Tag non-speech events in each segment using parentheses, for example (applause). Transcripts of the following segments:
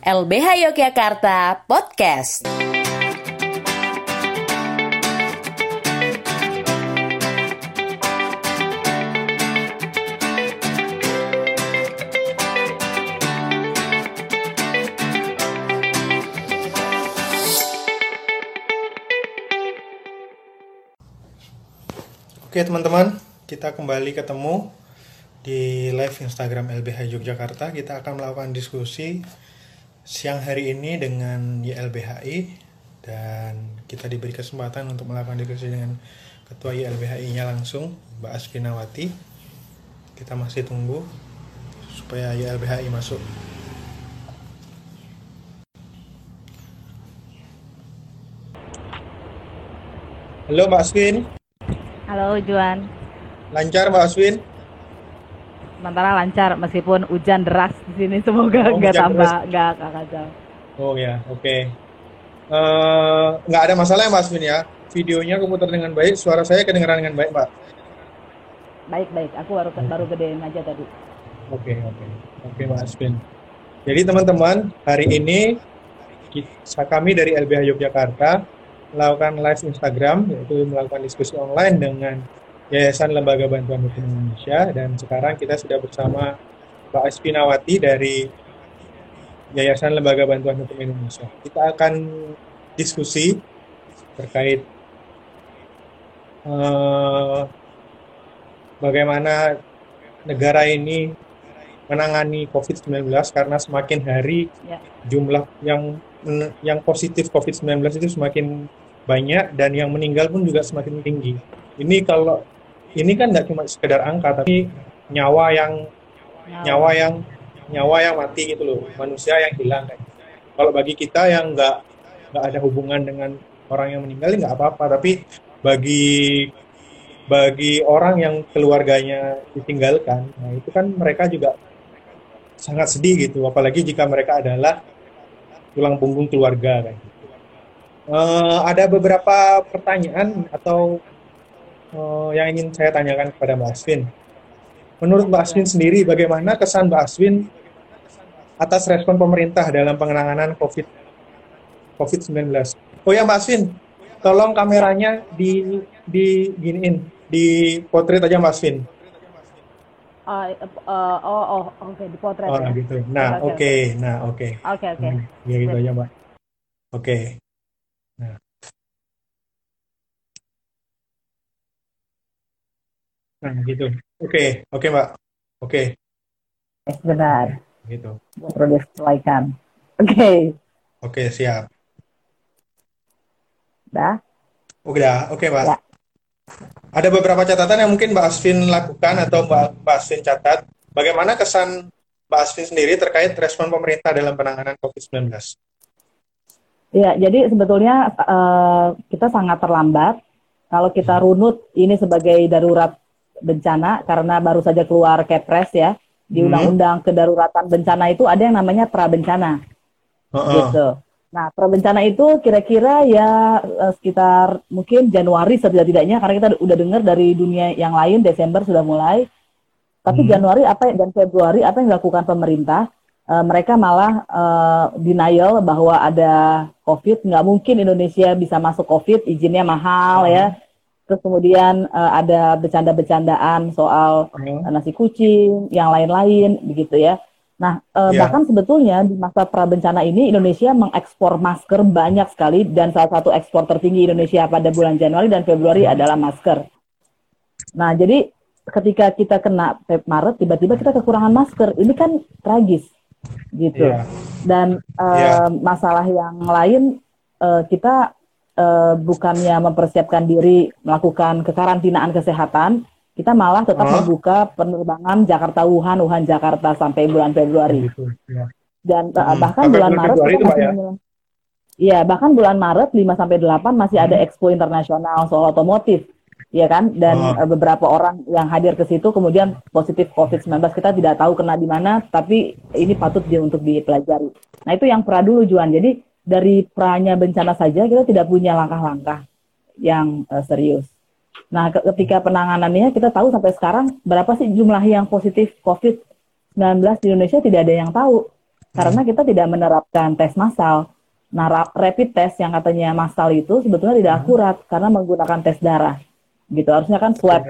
LBH Yogyakarta Podcast. Oke teman-teman, kita kembali ketemu di live Instagram LBH Yogyakarta. Kita akan melakukan diskusi siang hari ini dengan YLBHI dan kita diberi kesempatan untuk melakukan diskusi dengan Ketua YLBHI-nya langsung, Mbak Asfinawati. Kita masih tunggu supaya YLBHI masuk. Halo Mbak Aswin, Halo Juan, lancar Mbak Aswin? Sementara lancar meskipun hujan deras di sini semoga Oh, nggak hujan tambah nggak kacau. Oh ya, oke. Eh, nggak ada masalah ya Mbak Aswin ya. Videonya keputar dengan baik, suara saya kedengaran dengan baik Mbak. Baik baik, aku baru baru gedein aja tadi. Oke, oke. Oke Mbak Aswin. Jadi teman-teman, hari ini kita, kami dari LBH Yogyakarta melakukan live Instagram, yaitu melakukan diskusi online dengan Yayasan Lembaga Bantuan Hukum Indonesia, dan sekarang kita sudah bersama Mbak Asfinawati dari Yayasan Lembaga Bantuan Hukum Indonesia. Kita akan diskusi terkait eh, bagaimana negara ini menangani COVID-19 karena semakin hari Ya. jumlah yang yang positif COVID-19 itu semakin banyak dan yang meninggal pun juga semakin tinggi. Ini kalau ini kan nggak cuma sekedar angka tapi nyawa yang nyawa yang nyawa yang mati gitu loh, manusia yang hilang kayak gitu. Kalau bagi kita yang nggak nggak ada hubungan dengan orang yang meninggal nggak apa-apa, tapi bagi bagi orang yang keluarganya ditinggalkan, nah itu kan mereka juga sangat sedih gitu, apalagi jika mereka adalah tulang punggung keluarga kayak gitu. Eh, ada beberapa pertanyaan atau eh, yang ingin saya tanyakan kepada Mbak Aswin. Menurut Mbak Aswin sendiri, bagaimana kesan Mbak Aswin atas respon pemerintah dalam penanganan COVID COVID-19? Oh ya Mbak Aswin, tolong kameranya di di giniin, di potret aja Mbak Aswin. Oh, eh, eh, oh, oh, oke di potret Oh, ya. gitu. Nah, Oke, oke. oke. Nah, oke. Oke oke. Hmm, ya gitu aja, Mbak. Oke. Nah. Nah, gitu. Oke, oke, Mbak. Oke, Sebentar, gitu. perlu disesuaikan. Oke, Oke, siap. dah. Udah, oke, Mbak. Ya. Ada beberapa catatan yang mungkin Mbak Asvin lakukan atau Mbak, Mbak Asvin catat. Bagaimana kesan Mbak Asvin sendiri terkait respon pemerintah dalam penanganan COVID-19? Ya, jadi sebetulnya eh, kita sangat terlambat kalau kita runut ini sebagai darurat bencana karena baru saja keluar Kepres ya di Hmm. Undang-Undang Kedaruratan Bencana itu ada yang namanya prabencana Heeh. gitu. Nah, prabencana itu kira-kira ya eh, sekitar mungkin Januari setidak-tidaknya karena kita udah dengar dari dunia yang lain Desember sudah mulai. Tapi Hmm. Januari apa dan Februari apa yang dilakukan pemerintah? Eh, mereka malah eh, denial bahwa ada COVID, nggak mungkin Indonesia bisa masuk COVID, izinnya mahal Hmm. ya. Terus kemudian eh, ada bercanda-bercandaan soal eh, nasi kucing, yang lain-lain begitu ya. Nah, eh, Ya. bahkan sebetulnya di masa prabencana ini Indonesia mengekspor masker banyak sekali dan salah satu ekspor tertinggi Indonesia pada bulan Januari dan Februari Hmm. adalah masker. Nah, jadi ketika kita kena Feb Maret tiba-tiba kita kekurangan masker, ini kan tragis gitu. Iya. Dan eh, Iya. masalah yang lain eh, kita eh, bukannya mempersiapkan diri melakukan kekarantinaan kesehatan, kita malah tetap Hah? membuka penerbangan Jakarta Wuhan, Wuhan Jakarta sampai bulan Februari. Gitu. Ya. Dan eh, Hmm, bahkan sampai bulan Maret Februari itu, masih ya? Iya, bahkan bulan Maret 5 sampai 8 masih ada Hmm. Expo Internasional soal otomotif. Ya kan? Dan Oh. eh, beberapa orang yang hadir ke situ kemudian positif COVID-19 kita tidak tahu kena di mana, tapi ini patut dia untuk dipelajari. Nah, itu yang pra dulu Juan. Jadi dari pranya bencana saja kita tidak punya langkah-langkah yang eh, serius. Nah, ke- ketika penanganannya kita tahu sampai sekarang berapa sih jumlah yang positif COVID-19 di Indonesia tidak ada yang tahu. karena kita tidak menerapkan tes massal. Nah, ra- rapid test yang katanya massal itu sebetulnya tidak akurat karena menggunakan tes darah. Gitu. Harusnya kan swab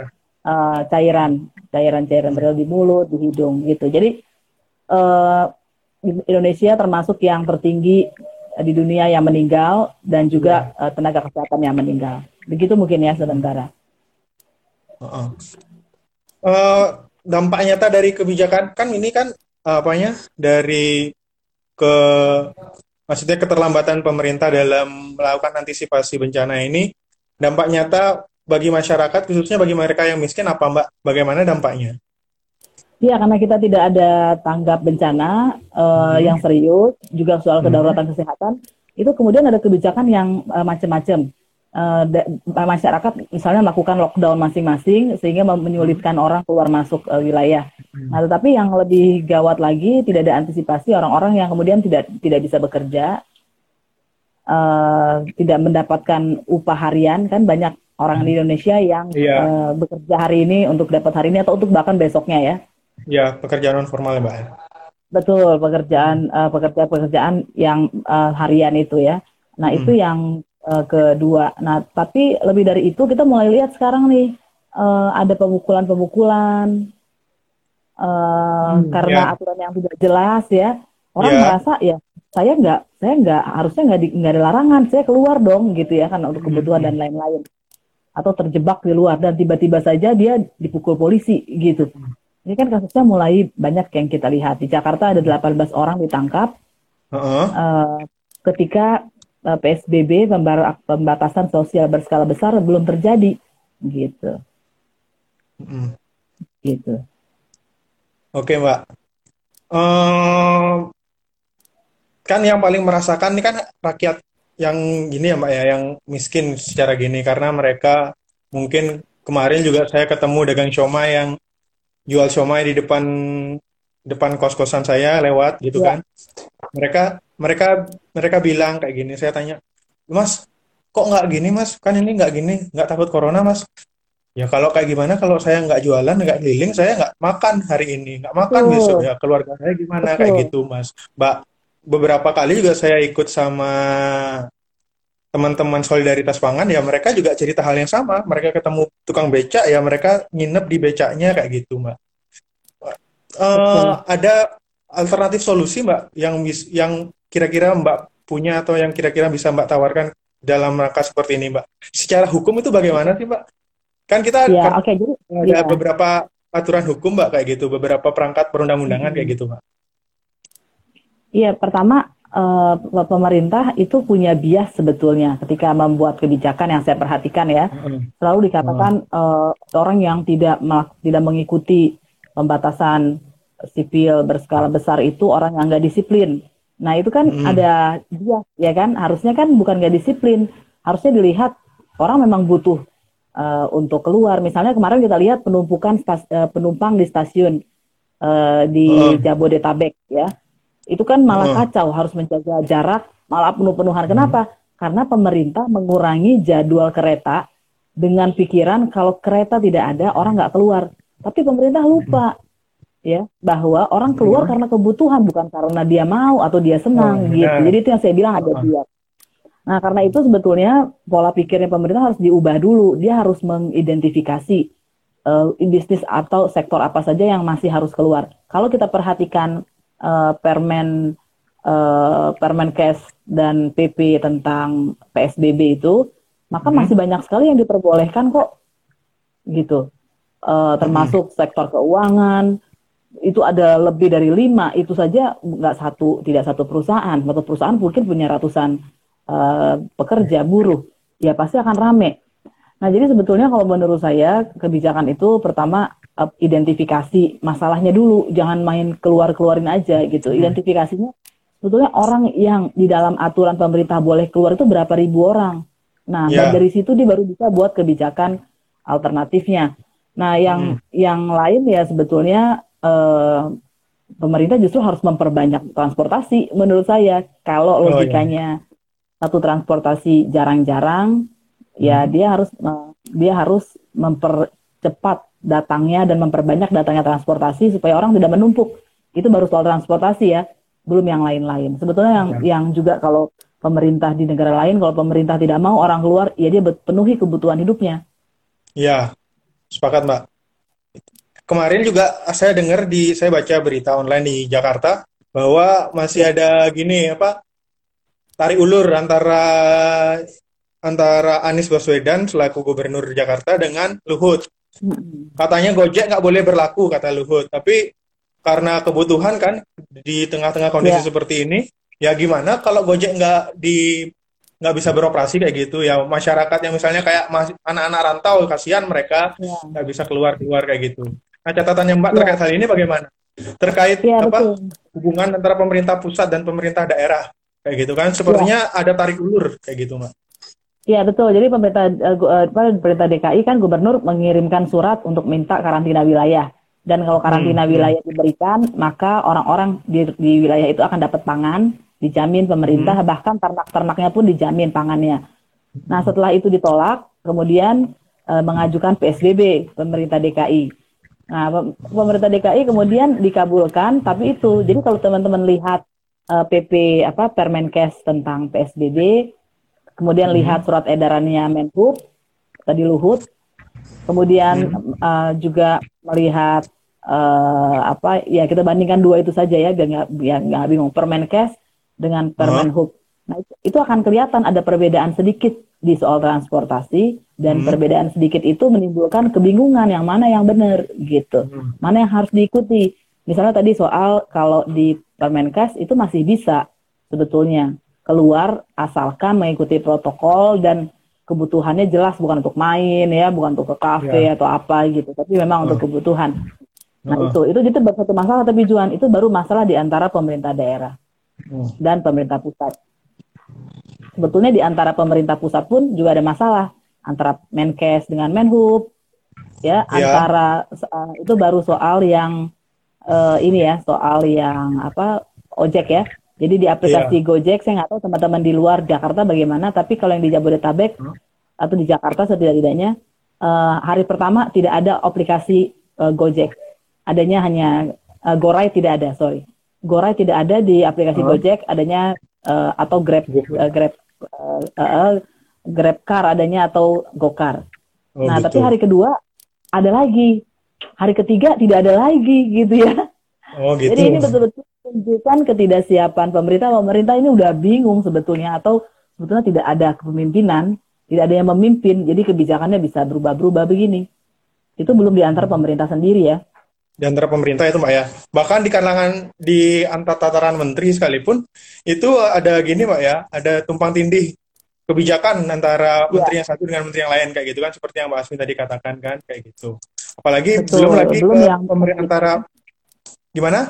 uh, cairan, cairan-cairan berada di mulut, di hidung gitu. Jadi uh, Indonesia termasuk yang tertinggi di dunia yang meninggal dan juga uh, tenaga kesehatan yang meninggal. Begitu mungkin ya sementara. Uh-uh. Uh, dampak nyata dari kebijakan kan ini kan uh, apanya dari ke maksudnya keterlambatan pemerintah dalam melakukan antisipasi bencana ini dampak nyata bagi masyarakat khususnya bagi mereka yang miskin apa Mbak? Bagaimana dampaknya? Iya, karena kita tidak ada tanggap bencana uh, hmm. yang serius, juga soal kedaulatan hmm. kesehatan, itu kemudian ada kebijakan yang uh, macam-macam. Uh, masyarakat misalnya melakukan lockdown masing-masing sehingga menyulitkan hmm. orang keluar masuk uh, wilayah. Hmm. Nah, tetapi yang lebih gawat lagi tidak ada antisipasi orang-orang yang kemudian tidak tidak bisa bekerja, uh, tidak mendapatkan upah harian kan banyak orang di Indonesia yang yeah. Iya. uh, bekerja hari ini untuk dapat hari ini atau untuk bahkan besoknya ya. Ya, pekerjaan non formal ya, Mbak. Betul, pekerjaan uh, pekerjaan-pekerjaan yang uh, harian itu ya. Nah, hmm. itu yang uh, kedua. Nah, tapi lebih dari itu kita mulai lihat sekarang nih uh, ada pemukulan-pemukulan uh, hmm, karena ya. aturan yang tidak jelas ya. Orang ya. merasa ya saya nggak saya nggak harusnya nggak nggak ada larangan saya keluar dong gitu ya kan untuk kebutuhan hmm. dan lain-lain atau terjebak di luar dan tiba-tiba saja dia dipukul polisi gitu. Ini kan kasusnya mulai banyak yang kita lihat. Di Jakarta ada 18 orang ditangkap uh-uh. uh, ketika uh, eh, PSBB pembatasan sosial berskala besar belum terjadi, gitu. Mm. Gitu. Oke, Mbak. Uh, kan yang paling merasakan ini kan rakyat yang gini ya, Mbak ya, yang miskin secara gini karena mereka mungkin kemarin juga saya ketemu dagang siomay yang jual siomay di depan depan kos-kosan saya lewat gitu ya. kan. Mereka mereka mereka bilang kayak gini, saya tanya, "Mas, kok nggak gini, Mas? Kan ini nggak gini, nggak takut corona, Mas?" Ya kalau kayak gimana kalau saya nggak jualan, nggak keliling, saya nggak makan hari ini, nggak makan Betul. besok ya keluarga saya gimana Betul. kayak gitu, Mas. Mbak beberapa kali juga saya ikut sama teman-teman solidaritas pangan ya mereka juga cerita hal yang sama. Mereka ketemu tukang becak ya mereka nginep di becaknya kayak gitu mbak. Uh, ada alternatif solusi mbak yang yang kira-kira mbak punya atau yang kira-kira bisa mbak tawarkan dalam rangka seperti ini mbak? Secara hukum itu bagaimana sih mbak? Kan kita ya, kan okay, jadi, ada ya. beberapa aturan hukum mbak kayak gitu. Beberapa perangkat perundang-undangan hmm. kayak gitu mbak. Iya, pertama uh, pemerintah itu punya bias sebetulnya ketika membuat kebijakan yang saya perhatikan ya selalu dikatakan uh, orang yang tidak tidak mengikuti pembatasan sipil berskala besar itu orang yang nggak disiplin. Nah itu kan hmm. ada bias ya kan harusnya kan bukan nggak disiplin harusnya dilihat orang memang butuh uh, untuk keluar. Misalnya kemarin kita lihat penumpukan stas, uh, penumpang di stasiun uh, di uh. Jabodetabek ya itu kan malah kacau harus menjaga jarak malah penuh-penuhan kenapa? Karena pemerintah mengurangi jadwal kereta dengan pikiran kalau kereta tidak ada orang nggak keluar. Tapi pemerintah lupa ya bahwa orang keluar karena kebutuhan bukan karena dia mau atau dia senang oh, gitu. Jadi itu yang saya bilang ada dia nah karena itu sebetulnya pola pikirnya pemerintah harus diubah dulu. Dia harus mengidentifikasi uh, bisnis atau sektor apa saja yang masih harus keluar. Kalau kita perhatikan uh, permen uh, Permenkes dan PP tentang PSBB itu, maka hmm. masih banyak sekali yang diperbolehkan kok, gitu. Uh, termasuk hmm. sektor keuangan, itu ada lebih dari lima, itu saja nggak satu, tidak satu perusahaan. Satu perusahaan mungkin punya ratusan uh, pekerja, buruh, ya pasti akan rame. Nah, jadi sebetulnya kalau menurut saya kebijakan itu pertama identifikasi masalahnya dulu, jangan main keluar-keluarin aja gitu. Hmm. Identifikasinya sebetulnya orang yang di dalam aturan pemerintah boleh keluar itu berapa ribu orang. Nah, yeah. dari situ dia baru bisa buat kebijakan alternatifnya. Nah, yang hmm. yang lain ya sebetulnya eh, pemerintah justru harus memperbanyak transportasi menurut saya. Kalau logikanya oh, iya. satu transportasi jarang-jarang, hmm. ya dia harus dia harus mempercepat datangnya dan memperbanyak datangnya transportasi supaya orang tidak menumpuk. Itu baru soal transportasi ya. belum yang lain-lain. Sebetulnya yang Ya. yang juga kalau pemerintah di negara lain, kalau pemerintah tidak mau orang keluar, ya dia penuhi kebutuhan hidupnya. Ya, sepakat Mbak. Kemarin juga saya dengar di, saya baca berita online di Jakarta bahwa masih ada gini apa tarik ulur antara antara Anies Baswedan selaku Gubernur Jakarta dengan Luhut. Katanya Gojek nggak boleh berlaku kata Luhut, tapi karena kebutuhan kan di tengah-tengah kondisi Ya. seperti ini, ya gimana kalau Gojek nggak di nggak bisa beroperasi kayak gitu ya masyarakat yang misalnya kayak anak-anak rantau kasihan mereka Ya. nggak bisa keluar keluar kayak gitu. Nah catatannya Mbak Ya. terkait hal ini bagaimana? Terkait Ya, apa betul. hubungan antara pemerintah pusat dan pemerintah daerah kayak gitu kan? Sepertinya ada tarik ulur kayak gitu Mbak. Iya betul. Jadi pemerintah apa, pemerintah DKI kan gubernur mengirimkan surat untuk minta karantina wilayah. Dan kalau karantina Hmm, hmm. wilayah diberikan, maka orang-orang di, di wilayah itu akan dapat pangan, dijamin pemerintah, Hmm. bahkan ternak-ternaknya pun dijamin pangannya. Nah setelah itu ditolak, kemudian eh, mengajukan PSBB pemerintah DKI. Nah pem- pemerintah DKI kemudian dikabulkan, tapi itu jadi kalau teman-teman lihat eh, PP apa Permenkes tentang PSBB, kemudian Hmm. lihat surat edarannya Menhub tadi Luhut, kemudian eh, juga melihat eh, apa ya kita bandingkan dua itu saja ya biar nggak biar nggak bingung Permenkes dengan Permenhub. Nah itu, itu akan kelihatan ada perbedaan sedikit di soal transportasi dan Hmm. perbedaan sedikit itu menimbulkan kebingungan yang mana yang benar gitu, Hmm. mana yang harus diikuti. Misalnya tadi soal kalau di Permenkes itu masih bisa sebetulnya keluar asalkan mengikuti protokol dan kebutuhannya jelas bukan untuk main ya, bukan untuk ke kafe Ya. atau apa gitu, tapi memang untuk kebutuhan. Nah Heeh. itu itu itu baru satu masalah tapi Juan itu baru masalah di antara pemerintah daerah Hmm. dan pemerintah pusat. Sebetulnya di antara pemerintah pusat pun juga ada masalah antara Menkes dengan Menhub, ya, Ya. antara uh, itu baru soal yang uh, ini ya, soal yang apa ojek ya. Jadi di aplikasi Gojek saya nggak tahu teman-teman di luar Jakarta bagaimana, tapi kalau yang di Jabodetabek Hmm. atau di Jakarta setidak-tidaknya uh, hari pertama tidak ada aplikasi uh, Gojek, adanya hanya uh, Gorai tidak ada, sorry. Gorai tidak ada di aplikasi Hmm. Gojek, adanya uh, atau Grab uh, Grab uh, uh, Grab Car adanya atau Gokar. Oh, nah, gitu. tapi hari kedua ada lagi. Hari ketiga tidak ada lagi gitu ya. Oh gitu. Jadi ini betul-betul menunjukkan ketidaksiapan pemerintah. Pemerintah ini udah bingung sebetulnya atau sebetulnya tidak ada kepemimpinan, tidak ada yang memimpin. Jadi kebijakannya bisa berubah-berubah begini. Itu belum diantar pemerintah sendiri ya. di antara pemerintah itu Mbak ya. Bahkan di kalangan di antar tataran menteri sekalipun itu ada gini Mbak ya, ada tumpang tindih kebijakan antara Ya. menteri yang satu dengan menteri yang lain kayak gitu kan seperti yang Mbak Asmi tadi katakan kan kayak gitu. Apalagi Betul, belum lagi belum ke yang- pemerintah antara gimana?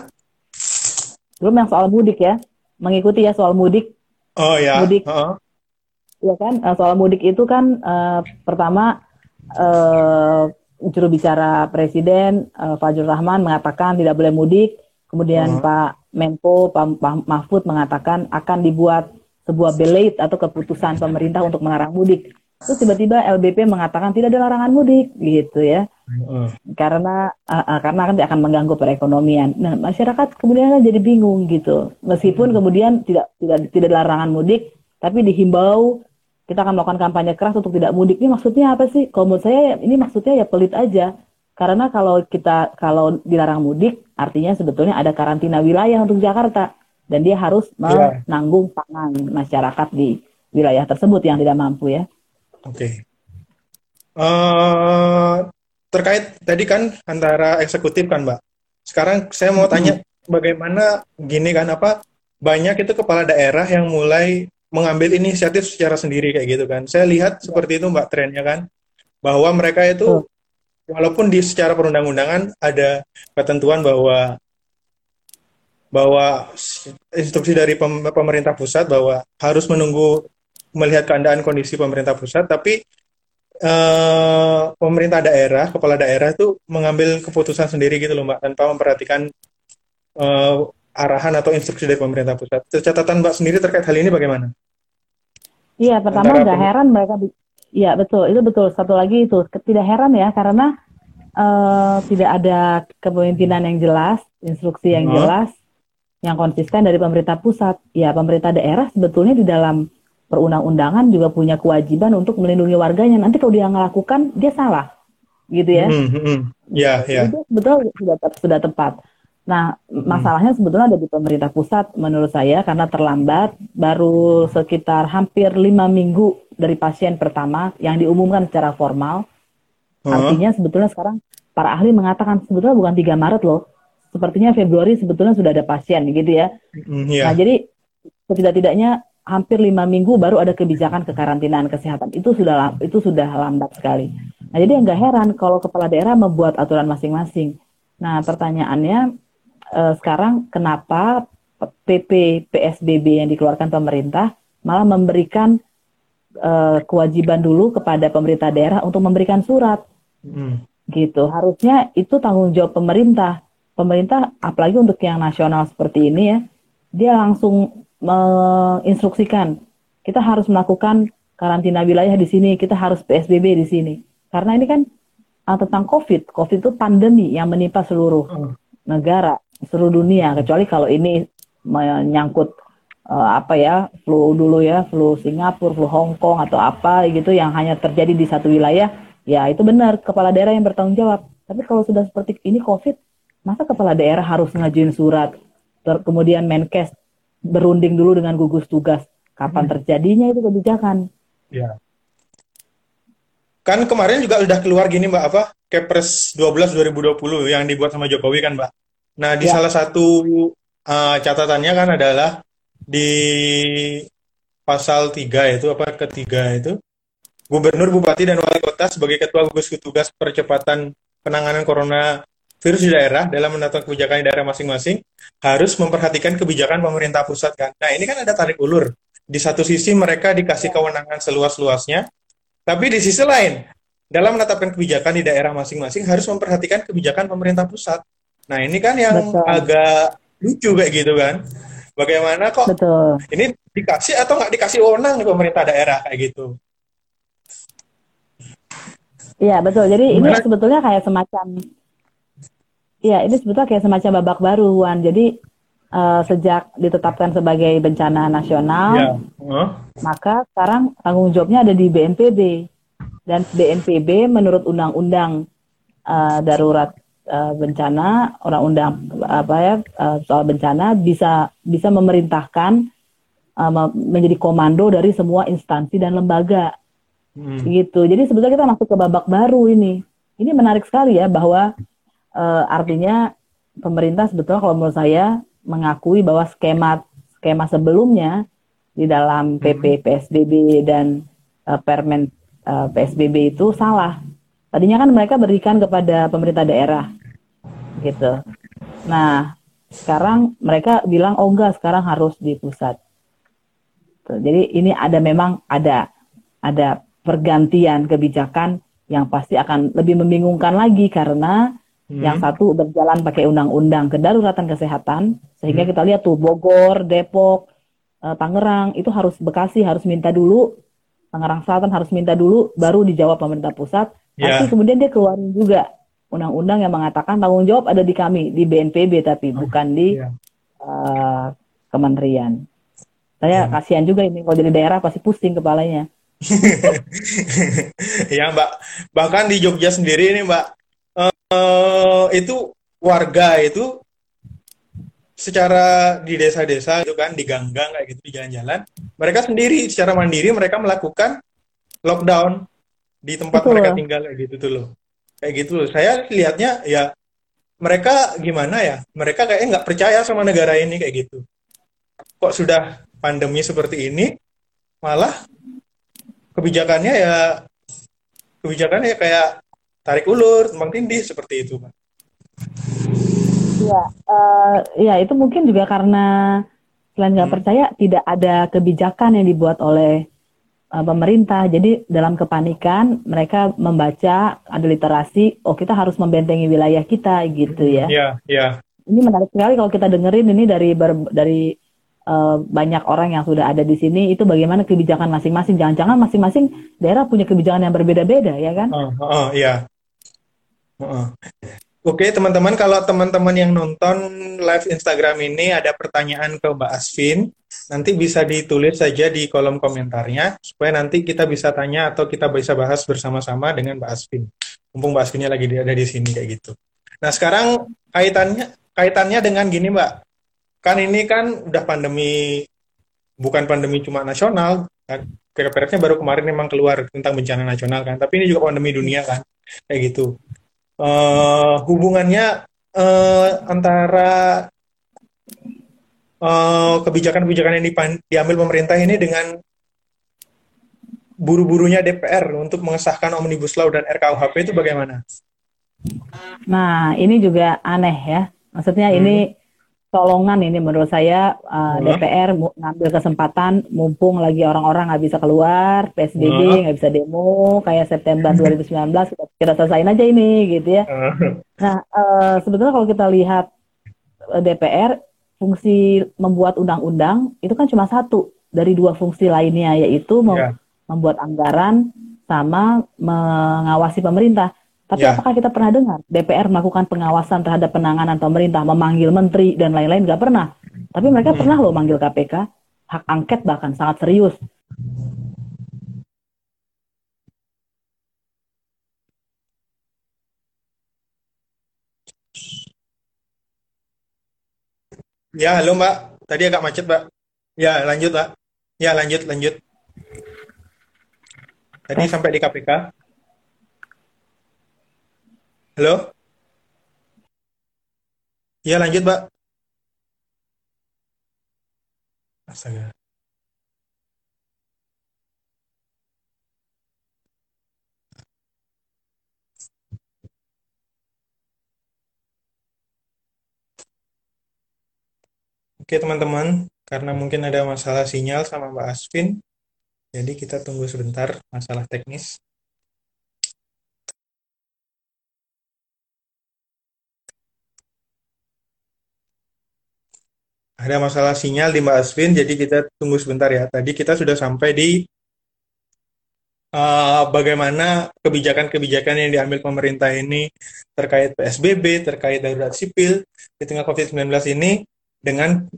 Belum yang soal mudik ya. Mengikuti ya soal mudik Oh ya. Mudik. Heeh. Ya kan, Eh, soal mudik itu kan eh, pertama eh, juru bicara Presiden eh, Fajrul Rahman mengatakan tidak boleh mudik, kemudian Hmm. Pak Menko Pak Pak Mahfud mengatakan akan dibuat sebuah belate atau keputusan pemerintah untuk melarang mudik. Terus tiba-tiba LBP mengatakan tidak ada larangan mudik gitu ya, Karena eh, eh, karena kan akan mengganggu perekonomian. Nah masyarakat kemudian kan jadi bingung gitu, meskipun kemudian tidak tidak tidak larangan mudik, tapi dihimbau kita akan melakukan kampanye keras untuk tidak mudik. Ini maksudnya apa sih? Kalau menurut saya ini maksudnya ya pelit aja. Karena kalau kita kalau dilarang mudik, artinya sebetulnya ada karantina wilayah untuk Jakarta dan dia harus Iya. menanggung pangan masyarakat di wilayah tersebut yang tidak mampu ya. Oke. Eh, terkait tadi kan antara eksekutif kan, Mbak. Sekarang saya mau tanya bagaimana gini kan apa banyak itu kepala daerah yang mulai mengambil inisiatif secara sendiri kayak gitu kan. Saya lihat seperti itu Mbak trennya kan bahwa mereka itu walaupun di secara perundang-undangan ada ketentuan bahwa bahwa instruksi dari pem- pemerintah pusat bahwa harus menunggu melihat keadaan kondisi pemerintah pusat, tapi eh, pemerintah daerah, kepala daerah itu mengambil keputusan sendiri gitu loh Mbak, tanpa memperhatikan eh, arahan atau instruksi dari pemerintah pusat. Catatan Mbak sendiri terkait hal ini bagaimana? Iya, pertama Antara nggak pem- heran mereka. Iya betul, itu betul. Satu lagi itu tidak heran ya karena eh, tidak ada kepemimpinan yang jelas, instruksi yang Hmm. jelas, yang konsisten dari pemerintah pusat. Ya, pemerintah daerah sebetulnya di dalam perundang-undangan juga punya kewajiban untuk melindungi warganya. Nanti kalau dia melakukan, dia salah, gitu ya. Hmm, hmm, hmm. Ya, ya. Itu betul sudah sudah tepat. Nah, masalahnya sebetulnya ada di pemerintah pusat menurut saya karena terlambat, baru sekitar hampir lima minggu dari pasien pertama yang diumumkan secara formal. Huh? Artinya sebetulnya sekarang para ahli mengatakan sebetulnya bukan 3 Maret loh, sepertinya Februari sebetulnya sudah ada pasien gitu ya. Hmm, ya. Nah jadi setidak-tidaknya hampir lima minggu baru ada kebijakan kekarantinaan kesehatan itu sudah itu sudah lambat sekali. Nah jadi nggak heran kalau kepala daerah membuat aturan masing-masing. Nah pertanyaannya eh, sekarang kenapa PP PSBB yang dikeluarkan pemerintah malah memberikan eh, kewajiban dulu kepada pemerintah daerah untuk memberikan surat Hmm. gitu. Harusnya itu tanggung jawab pemerintah. Pemerintah apalagi untuk yang nasional seperti ini ya, dia langsung menginstruksikan kita harus melakukan karantina wilayah di sini, kita harus PSBB di sini. Karena ini kan ah, tentang COVID. COVID itu pandemi yang menimpa seluruh Hmm. negara, seluruh dunia. Kecuali kalau ini menyangkut eh, apa ya, flu dulu ya, flu Singapura, flu Hong Kong atau apa gitu yang hanya terjadi di satu wilayah, ya itu benar kepala daerah yang bertanggung jawab. Tapi kalau sudah seperti ini COVID, masa kepala daerah harus ngajuin surat, ter- kemudian Menkes berunding dulu dengan gugus tugas kapan terjadinya itu kebijakan. Ya. Kan kemarin juga udah keluar gini Mbak apa? Kepres 12 2020 yang dibuat sama Jokowi kan Mbak. Nah, di Ya. salah satu uh, catatannya kan adalah di pasal 3 itu apa ketiga itu Gubernur, Bupati, dan Wali Kota sebagai Ketua Gugus Tugas Percepatan Penanganan Corona Virus di daerah dalam menentukan kebijakan di daerah masing-masing harus memperhatikan kebijakan pemerintah pusat kan. Nah ini kan ada tarik ulur. Di satu sisi mereka dikasih kewenangan seluas-luasnya, tapi di sisi lain dalam menetapkan kebijakan di daerah masing-masing harus memperhatikan kebijakan pemerintah pusat. Nah ini kan yang Betul. agak lucu kayak gitu kan. Bagaimana kok Betul. ini dikasih atau nggak dikasih wewenang nih pemerintah daerah kayak gitu? Iya betul. Jadi ini sebetulnya kayak semacam, iya ini sebetulnya kayak semacam babak baru, Wan. Jadi eh, sejak ditetapkan sebagai bencana nasional, Ya. Huh? maka sekarang tanggung jawabnya ada di BNPB. Dan BNPB menurut undang-undang eh, darurat eh, bencana, undang-undang apa ya eh, soal bencana bisa bisa memerintahkan me- menjadi komando dari semua instansi dan lembaga Hmm. gitu. Jadi sebetulnya kita masuk ke babak baru ini. Ini menarik sekali ya bahwa eh, artinya pemerintah sebetulnya kalau menurut saya mengakui bahwa skema skema sebelumnya di dalam PP PSBB dan eh, Permen eh, PSBB itu salah. Tadinya kan mereka berikan kepada pemerintah daerah gitu. Nah, sekarang mereka bilang oh enggak, sekarang harus di pusat. Tuh, Jadi ini ada memang ada ada pergantian kebijakan yang pasti akan lebih membingungkan lagi karena Hmm. yang satu berjalan pakai undang-undang kedaruratan kesehatan sehingga Hmm. kita lihat tuh Bogor, Depok, eh, Tangerang itu harus Bekasi harus minta dulu, Tangerang Selatan harus minta dulu baru dijawab pemerintah pusat. Ya. Tapi kemudian dia keluarin juga undang-undang yang mengatakan tanggung jawab ada di kami di BNPB tapi bukan di Ya. eh, kementerian. Saya Ya. kasihan juga ini kalau jadi daerah pasti pusing kepalanya. (laughs) ya Mbak, bahkan di Jogja sendiri ini Mbak, eh, itu warga itu secara di desa-desa itu kan di gang-gang kayak gitu di jalan-jalan, mereka sendiri secara mandiri mereka melakukan lockdown di tempat Betul. mereka tinggal kayak gitu tuh loh, kayak gitu loh. Saya lihatnya ya mereka gimana ya, mereka kayaknya nggak percaya sama negara ini kayak gitu. Kok sudah pandemi seperti ini, malah kebijakannya ya kebijakannya ya kayak tarik ulur, tumpang tindih seperti itu, Pak. Iya, eh, ya itu mungkin juga karena selain nggak Hmm. percaya tidak ada kebijakan yang dibuat oleh eh, pemerintah. Jadi dalam kepanikan mereka membaca ada literasi, oh kita harus membentengi wilayah kita gitu ya. Iya, iya. Ini menarik sekali kalau kita dengerin ini dari ber- dari eh, banyak orang yang sudah ada di sini itu bagaimana kebijakan masing-masing. Jangan-jangan masing-masing daerah punya kebijakan yang berbeda-beda ya kan? Oh, oh, iya. Oh, oh. Oke, teman-teman, kalau teman-teman yang nonton live Instagram ini ada pertanyaan ke Mbak Asvin, nanti bisa ditulis saja di kolom komentarnya, supaya nanti kita bisa tanya atau kita bisa bahas bersama-sama dengan Mbak Asvin. Mumpung Mbak Asvinnya lagi ada di sini kayak gitu. Nah, sekarang kaitannya kaitannya dengan gini, Mbak. Kan ini kan udah pandemi, bukan pandemi cuma nasional, kan? Kira-kira baru kemarin memang keluar tentang bencana nasional kan, tapi ini juga pandemi dunia kan, kayak gitu uh, hubungannya uh, antara uh, kebijakan-kebijakan yang diambil pemerintah ini dengan buru-burunya DPR untuk mengesahkan Omnibus Law dan RKUHP itu bagaimana? Nah, ini juga aneh ya. Maksudnya hmm. ini tolongan ini menurut saya uh, hmm. DPR ngambil kesempatan mumpung lagi orang-orang nggak bisa keluar PSBB hmm. nggak bisa demo kayak September 2019 kita, kita selesaiin aja ini gitu ya. Hmm. Nah uh, sebetulnya kalau kita lihat uh, eh, DPR fungsi membuat undang-undang itu kan cuma satu dari dua fungsi lainnya yaitu yeah. membuat anggaran sama mengawasi pemerintah. Tapi ya. apakah kita pernah dengar DPR melakukan pengawasan terhadap penanganan pemerintah, memanggil menteri dan lain-lain? Nggak pernah. Tapi mereka hmm. pernah loh manggil KPK, hak angket bahkan sangat serius. Ya, halo Mbak. Tadi agak macet, Mbak. Ya, lanjut, Mbak. Ya, lanjut, lanjut. Tadi sampai di KPK. Halo? Ya lanjut, Mbak. Astaga. Oke teman-teman, karena mungkin ada masalah sinyal sama Mbak Asvin, jadi kita tunggu sebentar masalah teknis. Ada masalah sinyal di Mbak Asvin, jadi kita tunggu sebentar ya. Tadi kita sudah sampai di uh, bagaimana kebijakan-kebijakan yang diambil pemerintah ini terkait PSBB, terkait darurat sipil di tengah COVID-19 ini dengan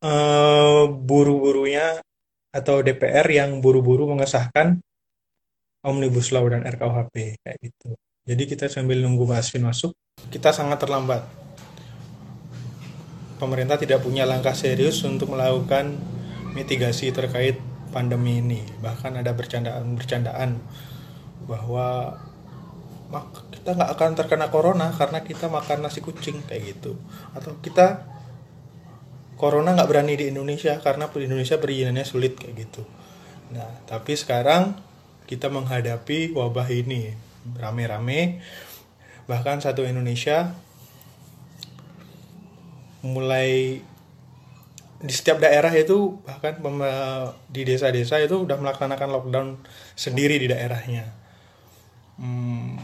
uh, buru-burunya atau DPR yang buru-buru mengesahkan Omnibus Law dan RKUHP kayak gitu. Jadi kita sambil nunggu Mbak Asvin masuk, kita sangat terlambat pemerintah tidak punya langkah serius untuk melakukan mitigasi terkait pandemi ini. Bahkan ada bercandaan-bercandaan bahwa kita nggak akan terkena corona karena kita makan nasi kucing kayak gitu. Atau kita corona nggak berani di Indonesia karena di Indonesia perizinannya sulit kayak gitu. Nah, tapi sekarang kita menghadapi wabah ini rame-rame bahkan satu Indonesia mulai di setiap daerah itu bahkan di desa-desa itu udah melaksanakan lockdown sendiri di daerahnya. Hmm,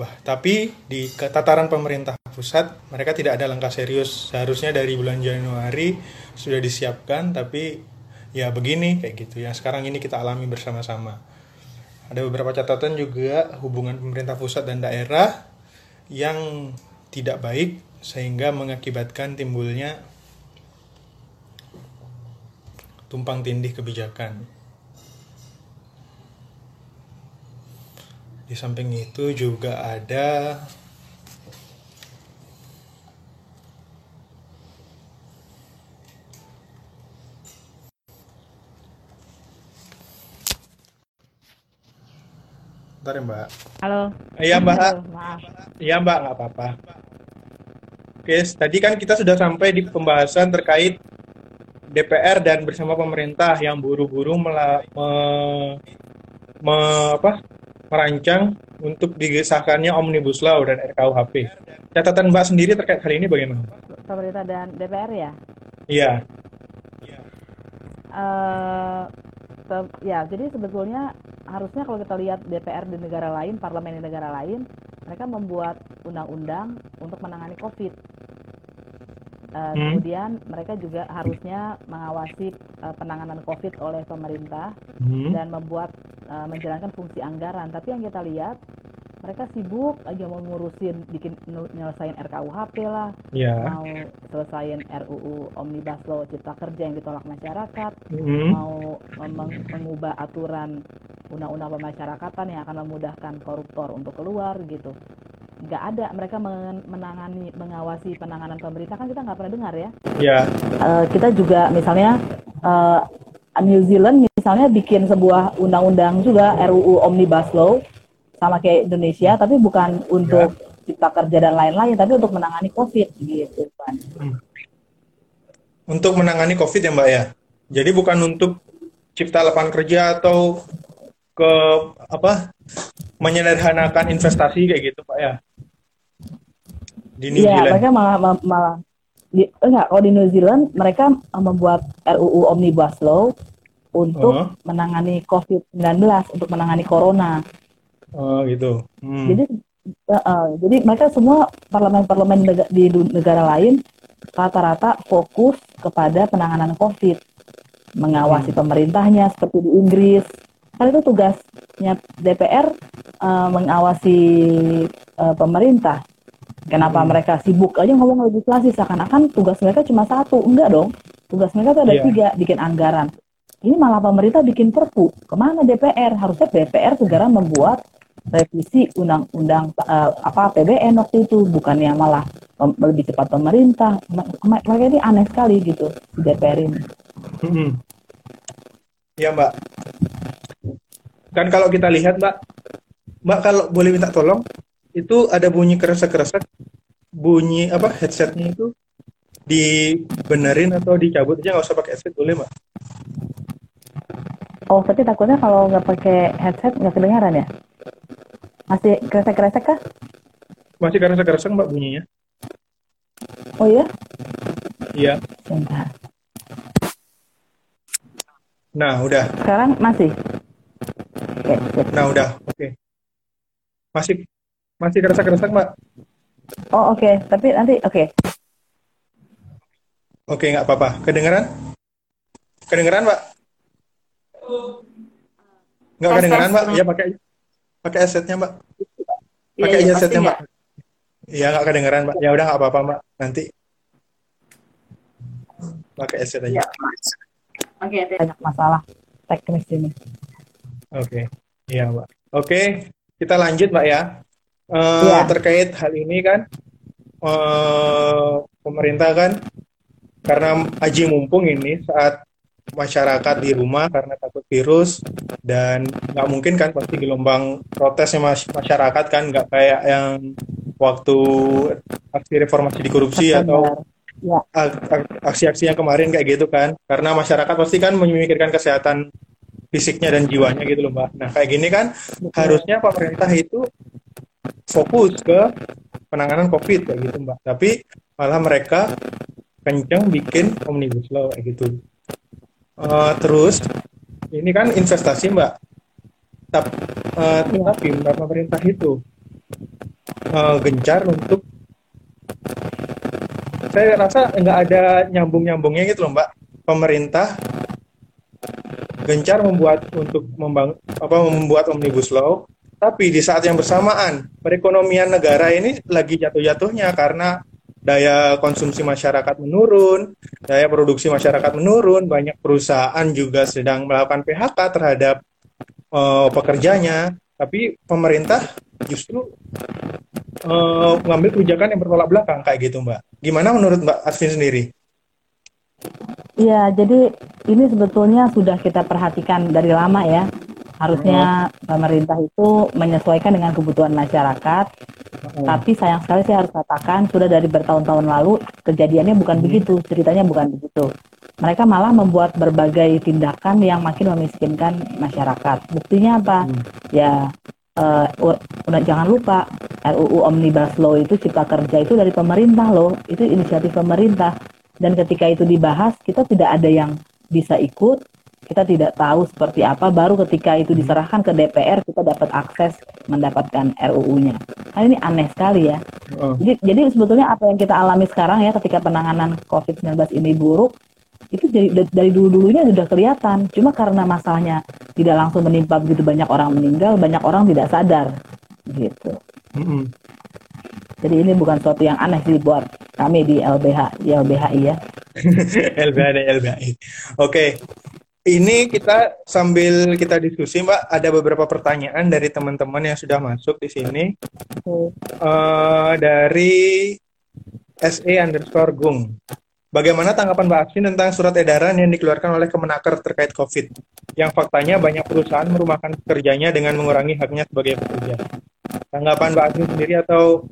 bah, tapi di tataran pemerintah pusat mereka tidak ada langkah serius. Seharusnya dari bulan Januari sudah disiapkan, tapi ya begini kayak gitu ya. Sekarang ini kita alami bersama-sama. Ada beberapa catatan juga hubungan pemerintah pusat dan daerah yang tidak baik sehingga mengakibatkan timbulnya tumpang tindih kebijakan. Di samping itu juga ada Bentar ya Mbak. Halo. Iya Mbak. Iya Mbak, nggak apa-apa. Oke, tadi kan kita sudah sampai di pembahasan terkait DPR dan bersama pemerintah yang buru-buru me, me, apa, merancang untuk digesahkannya Omnibus Law dan RKUHP. Catatan Mbak sendiri terkait hal ini bagaimana? Pemerintah dan DPR ya? Iya. Uh, ya, jadi sebetulnya harusnya kalau kita lihat DPR di negara lain, parlemen di negara lain, mereka membuat undang-undang untuk menangani COVID. Uh, hmm. Kemudian mereka juga harusnya mengawasi uh, penanganan COVID oleh pemerintah hmm. dan membuat uh, menjalankan fungsi anggaran. Tapi yang kita lihat mereka sibuk aja mau ngurusin bikin nyelesain RKUHP lah, Ya. mau selesaiin RUU Omnibus Law Cipta Kerja yang ditolak masyarakat, Mm. mau meng- mengubah aturan undang-undang pemasyarakatan yang akan memudahkan koruptor untuk keluar gitu. Nggak ada mereka men- menangani mengawasi penanganan pemerintah kan kita nggak pernah dengar ya. Ya. Eh, kita juga misalnya eh, New Zealand misalnya bikin sebuah undang-undang juga RUU Omnibus Law sama kayak Indonesia tapi bukan untuk cipta kerja dan lain-lain tapi untuk menangani COVID gitu kan. Untuk menangani COVID ya Mbak ya. Jadi bukan untuk cipta lapangan kerja atau ke apa menyederhanakan investasi kayak gitu Pak ya. Di New Iya, Zealand. mereka malah ma- malah di, enggak kalau di New Zealand mereka membuat RUU Omnibus Law untuk Oh. menangani COVID-19 untuk menangani corona. Oh gitu. Hmm. Jadi eh, eh, jadi mereka semua parlemen-parlemen di negara lain rata-rata fokus kepada penanganan COVID, mengawasi pemerintahnya seperti di Inggris. Kan itu tugasnya DPR eh, mengawasi eh, pemerintah. Kenapa Hmm. mereka sibuk aja ngomong legislasi seakan-akan tugas mereka cuma satu? Enggak dong. Tugas mereka tuh ada Iya. tiga, bikin anggaran. Ini malah pemerintah bikin perpu. Ke mana DPR? Harusnya DPR segera membuat revisi undang-undang eh, apa PBN waktu itu, bukannya malah lebih cepat pemerintah. Mereka ini aneh sekali gitu di DPR ini. Mm-mm. Ya Mbak. Kan kalau kita lihat Mbak, Mbak kalau boleh minta tolong, itu ada bunyi keresek-keresek, bunyi apa headsetnya itu dibenerin atau dicabut aja nggak usah pakai headset boleh Mbak? Oh, tapi takutnya kalau nggak pakai headset nggak kedengaran ya? Masih kresek-kresek kah? Masih keresek-keresek Mbak bunyinya? Oh iya? Iya. Bentar. Nah udah, Sekarang masih? Nah udah, oke. Masih masih keresek-keresek Mbak? Oh oke, tapi nanti oke. Oke nggak apa-apa. Kedengeran? Kedengeran Mbak? Nggak kedengeran. Mbak? Ya pakai pakai headsetnya Mbak. Iya, Pakai iya, headsetnya Mbak. Iya nggak kedengeran Mbak. Ya udah nggak apa-apa Mbak. Nanti pakai headset aja. Iya. Oke, Teh. Banyak masalah teknis ini. Oke. Iya Mbak. Oke, kita lanjut Mbak ya. Eh, Iya. Terkait hal ini kan, eh, pemerintah kan karena aji mumpung ini saat masyarakat di rumah karena takut virus dan nggak mungkin kan pasti gelombang protesnya mas- masyarakat kan nggak kayak yang waktu aksi reformasi di korupsi atau ak- aksi-aksi yang kemarin kayak gitu kan karena masyarakat pasti kan memikirkan kesehatan fisiknya dan jiwanya gitu loh mbak nah kayak gini kan harusnya pemerintah itu fokus ke penanganan covid kayak gitu mbak tapi malah mereka kenceng bikin omnibus law kayak gitu Eh, terus ini kan investasi mbak Tap- eh, Iya. tapi mbak pemerintah itu eh, gencar untuk saya rasa nggak ada nyambung-nyambungnya gitu loh Mbak. Pemerintah gencar membuat untuk membang apa membuat omnibus law, tapi di saat yang bersamaan perekonomian negara ini lagi jatuh-jatuhnya karena daya konsumsi masyarakat menurun, daya produksi masyarakat menurun, banyak perusahaan juga sedang melakukan PHK terhadap eh, pekerjanya, tapi pemerintah justru eh, mengambil kebijakan yang bertolak belakang kayak gitu Mbak. Gimana menurut Mbak Asvin sendiri? Iya, jadi ini sebetulnya sudah kita perhatikan dari lama ya. Harusnya pemerintah itu menyesuaikan dengan kebutuhan masyarakat. Tapi sayang sekali saya harus katakan sudah dari bertahun-tahun lalu kejadiannya bukan begitu, ceritanya bukan begitu. Mereka malah membuat berbagai tindakan yang makin memiskinkan masyarakat. Buktinya apa? Hmm. Ya, eh, u- udah jangan lupa RUU Omnibus Law itu cipta kerja itu dari pemerintah loh, itu inisiatif pemerintah. Dan ketika itu dibahas, kita tidak ada yang bisa ikut, kita tidak tahu seperti apa. Baru ketika itu diserahkan ke DPR, kita dapat akses mendapatkan RUU-nya. Kan ini aneh sekali ya. Oh, Jadi, jadi sebetulnya apa yang kita alami sekarang ya ketika penanganan COVID-19 ini buruk, itu jadi da- dari dulu-dulunya sudah kelihatan. Cuma karena masalahnya tidak langsung menimpa begitu banyak orang meninggal, banyak orang tidak sadar. gitu. Mm-mm. Jadi ini bukan sesuatu yang aneh sih buat kami di LBH, di LBHI ya. (laughs) LBH dan LBHI. Oke, ini kita sambil kita diskusi, Mbak, ada beberapa pertanyaan dari teman-teman yang sudah masuk di sini. Eh, dari SE underscore Gung. Bagaimana tanggapan Mbak Asvin tentang surat edaran yang dikeluarkan oleh Kemenaker terkait COVID? Yang faktanya banyak perusahaan merumahkan pekerjanya dengan mengurangi haknya sebagai pekerja. Tanggapan Mbak Asvin sendiri atau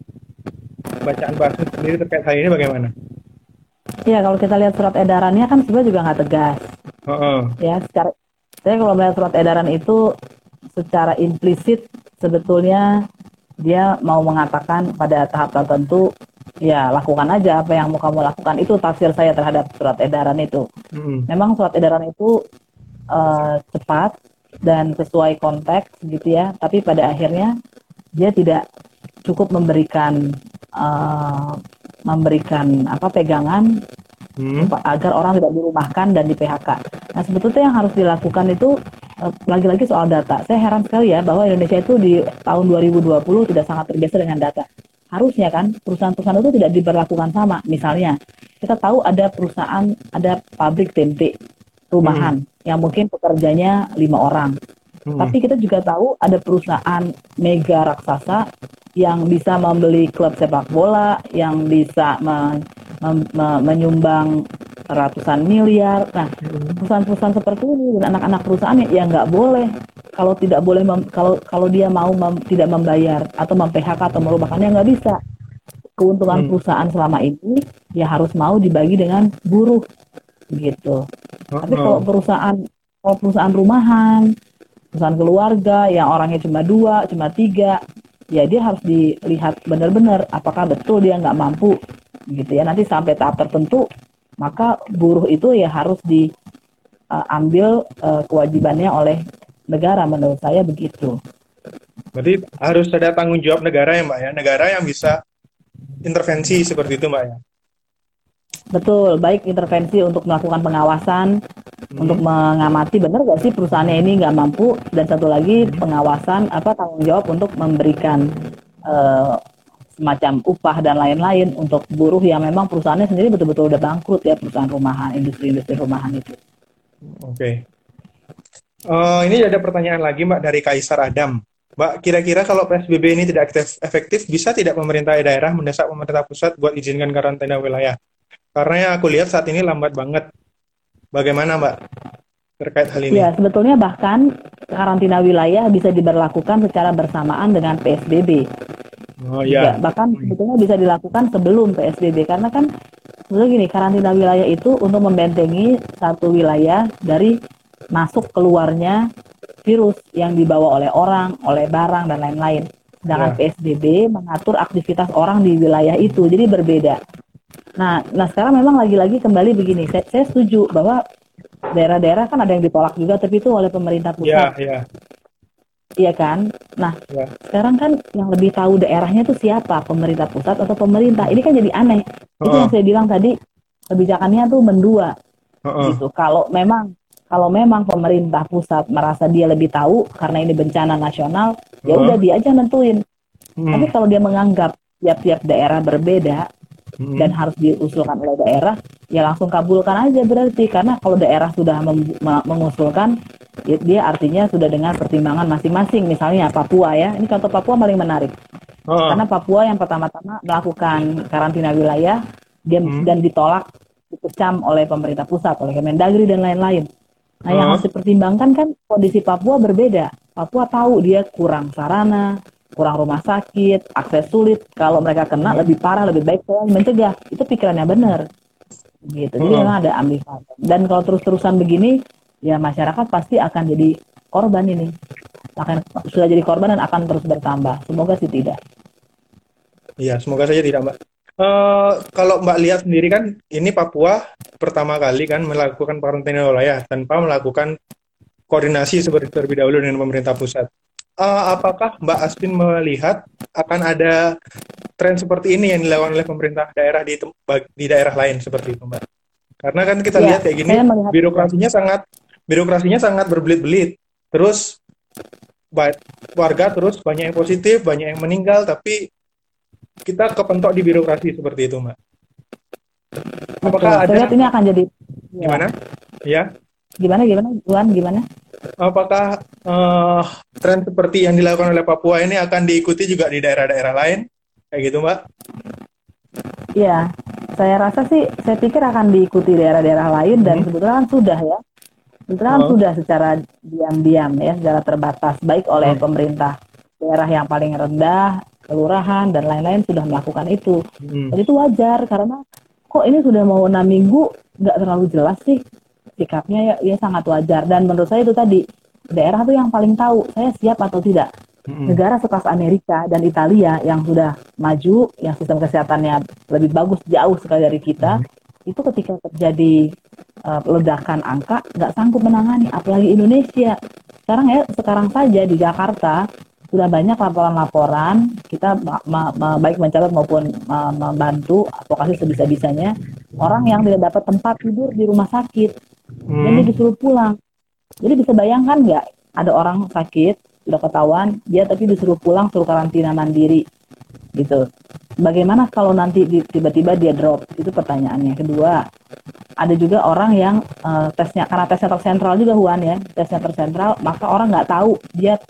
bacaan Asvin sendiri terkait hal ini bagaimana? Ya kalau kita lihat surat edarannya kan sebenarnya juga nggak tegas Heeh. ya. Secara saya kalau melihat surat edaran itu secara implisit sebetulnya dia mau mengatakan pada tahap tertentu ya lakukan aja apa yang mau kamu lakukan itu tafsir saya terhadap surat edaran itu. Mm-mm. memang surat edaran itu eh, cepat dan sesuai konteks gitu ya, tapi pada akhirnya dia tidak cukup memberikan eh, memberikan apa pegangan Hmm. agar orang tidak dirumahkan dan di PHK. Nah sebetulnya yang harus dilakukan itu eh, lagi-lagi soal data. Saya heran sekali ya bahwa Indonesia itu di tahun 2020 tidak sangat terbiasa dengan data. Harusnya kan perusahaan-perusahaan itu tidak diberlakukan sama. Misalnya kita tahu ada perusahaan, ada pabrik tempe rumahan yang mungkin pekerjanya lima orang. Hmm. Tapi kita juga tahu ada perusahaan mega raksasa yang bisa membeli klub sepak bola, yang bisa me- mem- me- menyumbang ratusan miliar. Nah, perusahaan-perusahaan seperti ini dan anak-anak perusahaan ya nggak boleh kalau tidak boleh mem- kalau kalau dia mau mem- tidak membayar atau mem-PHK atau merumahkannya nggak bisa. Keuntungan Hmm. perusahaan selama ini ya harus mau dibagi dengan buruh gitu. Tapi Heeh. kalau perusahaan kalau perusahaan rumahan, perusahaan keluarga yang orangnya cuma dua, cuma tiga, ya dia harus dilihat benar-benar apakah betul dia nggak mampu gitu ya. Nanti sampai tahap tertentu, maka buruh itu ya harus diambil eh, kewajibannya oleh negara menurut saya begitu. Berarti harus ada tanggung jawab negara ya Mbak ya, negara yang bisa intervensi seperti itu Mbak ya. Betul, baik intervensi untuk melakukan pengawasan, Hmm. untuk mengamati benar nggak sih perusahaannya ini nggak mampu, dan satu lagi pengawasan apa tanggung jawab untuk memberikan eh, semacam upah dan lain-lain untuk buruh yang memang perusahaannya sendiri betul-betul udah bangkrut ya perusahaan rumahan, industri-industri rumahan itu. Oke. Eh, ini ada pertanyaan lagi Mbak dari Kaisar Adam. Mbak, kira-kira kalau PSBB ini tidak efektif, bisa tidak pemerintah daerah mendesak pemerintah pusat buat izinkan karantina wilayah? Karena yang aku lihat saat ini lambat banget. Bagaimana Mbak terkait hal ini? Ya, sebetulnya bahkan karantina wilayah bisa diberlakukan secara bersamaan dengan PSBB. Oh iya. Bahkan sebetulnya bisa dilakukan sebelum PSBB karena kan sebetulnya gini karantina wilayah itu untuk membentengi satu wilayah dari masuk keluarnya virus yang dibawa oleh orang, oleh barang dan lain-lain. Sedangkan Ya. PSBB mengatur aktivitas orang di wilayah itu, jadi berbeda. Nah, nah sekarang memang lagi-lagi kembali begini, saya, saya setuju bahwa daerah-daerah kan ada yang ditolak juga, tapi itu oleh pemerintah Iya, pusat, iya. iya kan? Nah, Ya. sekarang kan yang lebih tahu daerahnya itu siapa pemerintah pusat atau pemerintah ini kan jadi aneh itu Heeh. yang saya bilang tadi kebijakannya tuh mendua Heeh. gitu kalau memang kalau memang pemerintah pusat merasa dia lebih tahu karena ini bencana nasional ya Heeh. udah dia aja nentuin Hmm. tapi kalau dia menganggap tiap-tiap daerah berbeda Hmm. dan harus diusulkan oleh daerah ya langsung kabulkan aja berarti karena kalau daerah sudah mengusulkan ya dia artinya sudah dengan pertimbangan masing-masing misalnya Papua ya ini contoh Papua paling menarik Heeh. karena Papua yang pertama-tama melakukan karantina wilayah dia Hmm. dan ditolak dikecam oleh pemerintah pusat oleh Kemendagri dan lain-lain. Nah yang Hmm. harus dipertimbangkan kan kondisi Papua berbeda. Papua tahu dia kurang sarana, kurang rumah sakit, akses sulit. Kalau mereka kena Hmm. lebih parah, lebih baik saya mencegah. Itu pikirannya benar. Gitu. Jadi Hmm. memang ada ambivalen. Dan kalau terus-terusan begini, ya masyarakat pasti akan jadi korban ini. Akan sudah jadi korban dan akan terus bertambah. Semoga sih tidak. Iya, semoga saja tidak, Mbak. Eh, kalau Mbak lihat sendiri kan, ini Papua pertama kali kan melakukan karantina wilayah tanpa melakukan koordinasi seperti terlebih dahulu dengan pemerintah pusat. Eh, apakah Mbak Aspin melihat akan ada tren seperti ini yang dilakukan oleh pemerintah daerah di di daerah lain seperti itu, Mbak? Karena kan kita Ya, lihat kayak gini, saya birokrasinya sangat birokrasinya sangat berbelit-belit. Terus warga terus banyak yang positif, banyak yang meninggal, tapi kita kepentok di birokrasi seperti itu, Mbak. Apakah Betul. Saya lihat ada ini akan jadi gimana? Ya, gimana gimana Juan gimana? apakah eh, tren seperti yang dilakukan oleh Papua ini akan diikuti juga di daerah-daerah lain? Kayak gitu, Mbak? Iya, saya rasa sih, saya pikir akan diikuti daerah-daerah lain dan Hmm. sebetulnya kan sudah ya, sebetulnya kan Oh. sudah secara diam-diam ya, secara terbatas, baik oleh Hmm. pemerintah daerah yang paling rendah, kelurahan dan lain-lain sudah melakukan itu. Hmm. Dan itu wajar karena kok ini sudah mau enam minggu nggak terlalu jelas sih sikapnya ya, ya sangat wajar. Dan menurut saya itu tadi daerah tuh yang paling tahu saya siap atau tidak. Hmm. negara sekelas Amerika dan Italia yang sudah maju, yang sistem kesehatannya lebih bagus jauh sekali dari kita, itu ketika terjadi uh, ledakan angka nggak sanggup menangani, apalagi Indonesia. Sekarang ya, sekarang saja di Jakarta sudah banyak laporan-laporan kita ma- ma- ma- baik mencatat maupun ma- membantu advokasi sebisa-bisanya orang yang tidak dapat tempat tidur di rumah sakit Hmm. jadi disuruh pulang. Jadi bisa bayangkan nggak ada orang sakit sudah ketahuan dia tapi disuruh pulang suruh karantina mandiri gitu. Bagaimana kalau nanti tiba-tiba dia drop? Itu pertanyaannya. Kedua, ada juga orang yang eh, tesnya karena tesnya tersentral juga Huan ya, tesnya tersentral, maka orang nggak tahu dia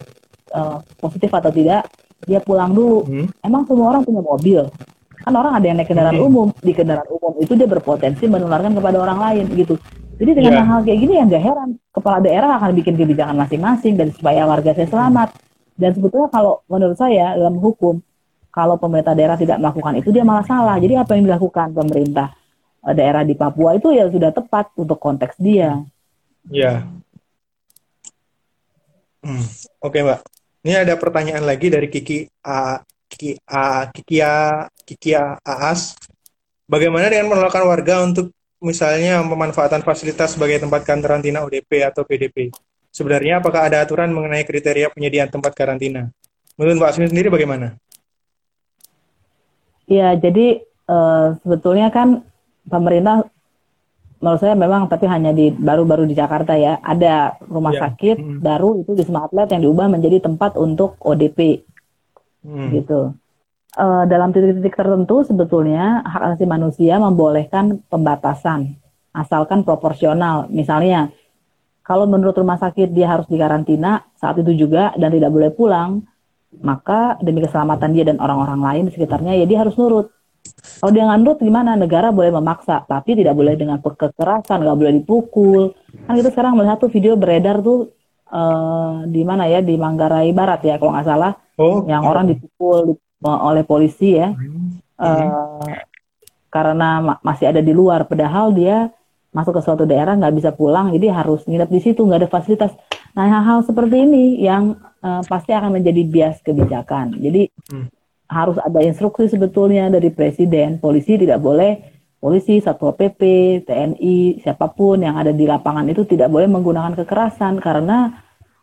eh, positif atau tidak, dia pulang dulu. Hmm. Emang semua orang punya mobil? Kan orang ada yang naik kendaraan Hmm. umum, di kendaraan umum itu dia berpotensi menularkan kepada orang lain gitu. Jadi dengan Iya. hal kayak gini yang gak heran, kepala daerah akan bikin kebijakan masing-masing dan supaya warga saya selamat. Dan sebetulnya kalau menurut saya dalam hukum, kalau pemerintah daerah tidak melakukan itu dia malah salah. Jadi apa yang dilakukan pemerintah eh, daerah di Papua itu ya sudah tepat untuk konteks dia. Ya. Hmm, Oke, Mbak. Ini ada pertanyaan lagi dari Kiki A, Kiki A, Kikia, Kikia Aas. Bagaimana dengan menolakkan warga untuk misalnya pemanfaatan fasilitas sebagai tempat karantina ODP atau PDP? Sebenarnya apakah ada aturan mengenai kriteria penyediaan tempat karantina? Menurut Mbak Asmi sendiri bagaimana? Ya, jadi eh, sebetulnya kan pemerintah menurut saya memang tapi hanya di baru-baru di Jakarta ya ada rumah Ya. sakit Mm. baru itu di Wisma Atlet yang diubah menjadi tempat untuk ODP Hmm. gitu. Eh, dalam titik-titik tertentu sebetulnya hak asasi manusia membolehkan pembatasan asalkan proporsional. Misalnya kalau menurut rumah sakit dia harus dikarantina saat itu juga dan tidak boleh pulang, maka demi keselamatan dia dan orang-orang lain di sekitarnya ya dia harus nurut. Kalau dia nggak nurut gimana? Negara boleh memaksa, tapi tidak boleh dengan kekerasan, nggak boleh dipukul. Kan kita sekarang melihat tuh video beredar tuh eh, di mana ya di Manggarai Barat ya kalau nggak salah Oh, yang orang dipukul di- oleh polisi ya. Hmm. eh, karena ma- masih ada di luar. Padahal dia masuk ke suatu daerah nggak bisa pulang jadi harus nginep di situ nggak ada fasilitas. Nah hal-hal seperti ini yang eh, pasti akan menjadi bias kebijakan. Jadi Hmm. harus ada instruksi sebetulnya dari presiden. Polisi tidak boleh polisi satpol pp TNI siapa pun yang ada di lapangan itu tidak boleh menggunakan kekerasan. Karena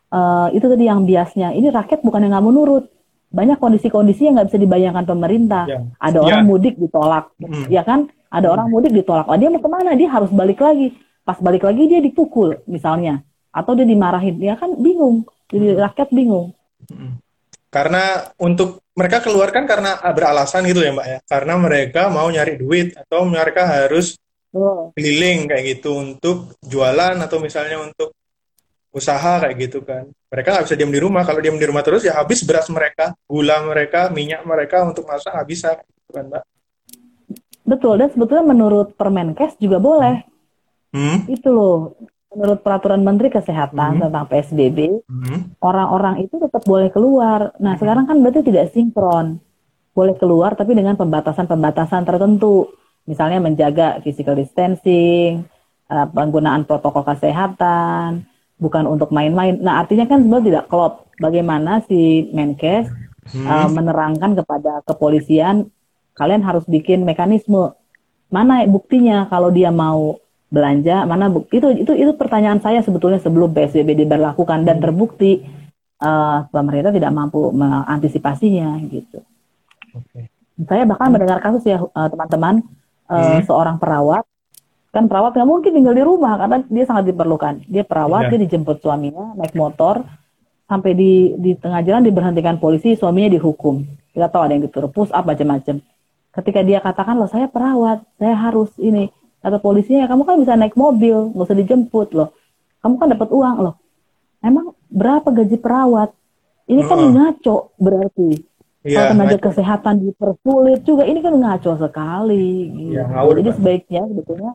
eh, itu tadi yang biasnya. Ini rakyat bukan yang nggak mau nurut banyak kondisi-kondisi yang nggak bisa dibayangkan pemerintah. Ya. ada orang Ya. mudik ditolak Hmm. ya kan? Ada orang mudik ditolak. Oh, dia mau ke mana? Dia harus balik lagi. Pas balik lagi dia dipukul misalnya. Atau dia dimarahin. Dia kan? Bingung. Jadi rakyat bingung. Mm. Karena untuk mereka keluar kan karena beralasan gitu ya Mbak ya. Karena mereka mau nyari duit atau mereka harus keliling kayak gitu untuk jualan atau misalnya untuk usaha kayak gitu kan. Mereka nggak bisa diam di rumah. Kalau diam di rumah terus ya habis beras mereka, gula mereka, minyak mereka untuk masak nggak bisa gitu kan Mbak. betul dan sebetulnya menurut Permenkes juga boleh Hmm? itu loh menurut peraturan Menteri Kesehatan Hmm. tentang PSBB Hmm. orang-orang itu tetap boleh keluar. Nah, sekarang kan berarti tidak sinkron. Boleh keluar tapi dengan pembatasan-pembatasan tertentu. Misalnya menjaga physical distancing, eh, penggunaan protokol kesehatan, bukan untuk main-main. Nah, artinya kan sebenarnya tidak klop. Bagaimana si Menkes Hmm. eh, menerangkan kepada kepolisian, kalian harus bikin mekanisme. Mana buktinya kalau dia mau belanja, mana bukti itu itu itu pertanyaan saya sebetulnya sebelum PSBB diberlakukan dan terbukti eh, pemerintah tidak mampu mengantisipasinya gitu. Oke. Saya bahkan mendengar kasus ya eh, teman-teman eh, Hmm. seorang perawat kan perawat nggak mungkin tinggal di rumah karena dia sangat diperlukan. Dia perawat, Iya. dia dijemput suaminya naik motor sampai di di tengah jalan diberhentikan polisi, suaminya dihukum. Kita tahu ada yang push up macam-macam. Ketika dia katakan loh saya perawat, saya harus ini. Kata polisinya kamu kan bisa naik mobil, nggak usah dijemput loh. Kamu kan dapat uang loh. Emang berapa gaji perawat? Ini kan Heeh. ngaco berarti. Iya, Kalau tenaga ngaco. kesehatan dipersulit juga, ini kan ngaco sekali. gitu. Iya, ngawur, Jadi Pak. sebaiknya sebetulnya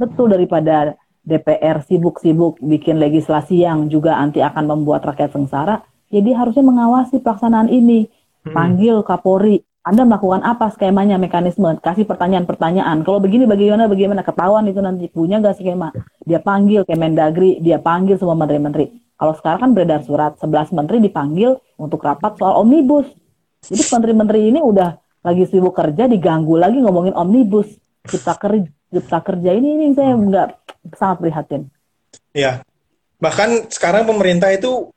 betul daripada DPR sibuk-sibuk bikin legislasi yang juga nanti akan membuat rakyat sengsara, jadi harusnya mengawasi pelaksanaan ini. Hmm. Panggil Kapolri, Anda melakukan apa skemanya, mekanisme, kasih pertanyaan-pertanyaan. Kalau begini bagaimana, bagaimana, ketahuan itu nanti punya nggak skema. Dia panggil Kemendagri, dia panggil semua menteri-menteri. Kalau sekarang kan beredar surat, 11 menteri dipanggil untuk rapat soal omnibus. Jadi menteri-menteri ini udah lagi sibuk kerja, diganggu lagi ngomongin omnibus. Cipta kerja, cipta kerja ini, ini saya nggak sangat prihatin. Ya, bahkan sekarang pemerintah itu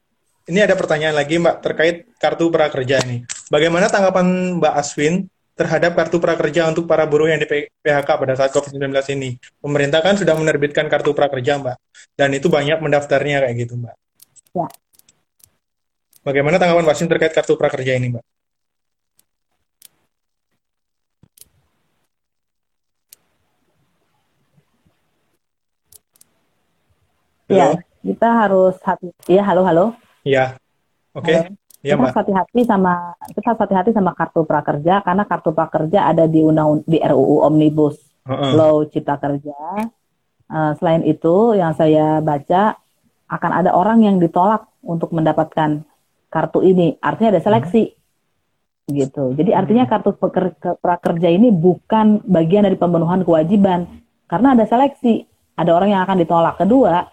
ini ada pertanyaan lagi Mbak terkait kartu prakerja ini. Bagaimana tanggapan Mbak Aswin terhadap kartu prakerja untuk para buruh yang di PHK pada saat COVID-19 ini? Pemerintah kan sudah menerbitkan kartu prakerja Mbak, dan itu banyak mendaftarnya kayak gitu Mbak. Ya. Bagaimana tanggapan Mbak Aswin terkait kartu prakerja ini Mbak? Ya, Halo? kita harus hati. Ya, halo, halo. Ya, oke. Halo. Ya kita harus hati-hati sama kita harus hati-hati sama kartu prakerja karena kartu prakerja ada di undang di RUU Omnibus Heeh. Law Cipta Kerja. Eh, selain itu, yang saya baca akan ada orang yang ditolak untuk mendapatkan kartu ini. Artinya ada seleksi, gitu. Jadi artinya kartu peker- ke- prakerja ini bukan bagian dari pemenuhan kewajiban karena ada seleksi. Ada orang yang akan ditolak. Kedua,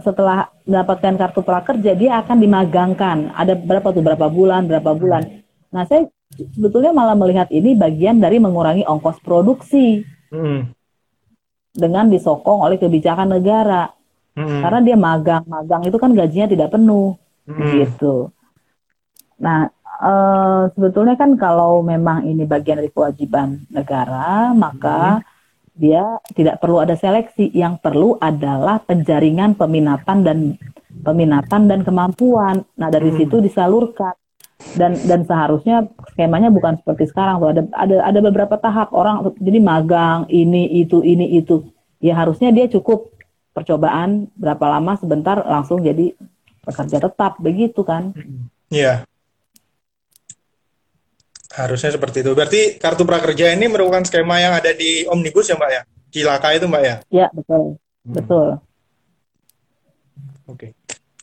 setelah mendapatkan kartu prakerja dia akan dimagangkan. Ada berapa tuh berapa bulan, berapa bulan. Nah, saya sebetulnya malah melihat ini bagian dari mengurangi ongkos produksi Mm-mm. dengan disokong oleh kebijakan negara. Mm-mm. Karena dia magang, magang itu kan gajinya tidak penuh Mm-mm. gitu. Nah, eh, sebetulnya kan kalau memang ini bagian dari kewajiban negara, maka dia tidak perlu ada seleksi. Yang perlu adalah penjaringan peminatan dan peminatan dan kemampuan. Nah, dari Hmm. situ disalurkan. Dan dan seharusnya skemanya bukan seperti sekarang tuh ada ada ada beberapa tahap orang jadi magang ini itu ini itu. Ya harusnya dia cukup percobaan berapa lama sebentar langsung jadi pekerja tetap begitu kan. Iya. Harusnya seperti itu. Berarti kartu prakerja ini merupakan skema yang ada di Omnibus ya Mbak ya? Cilaka itu Mbak ya? Ya, betul. Betul. Oke.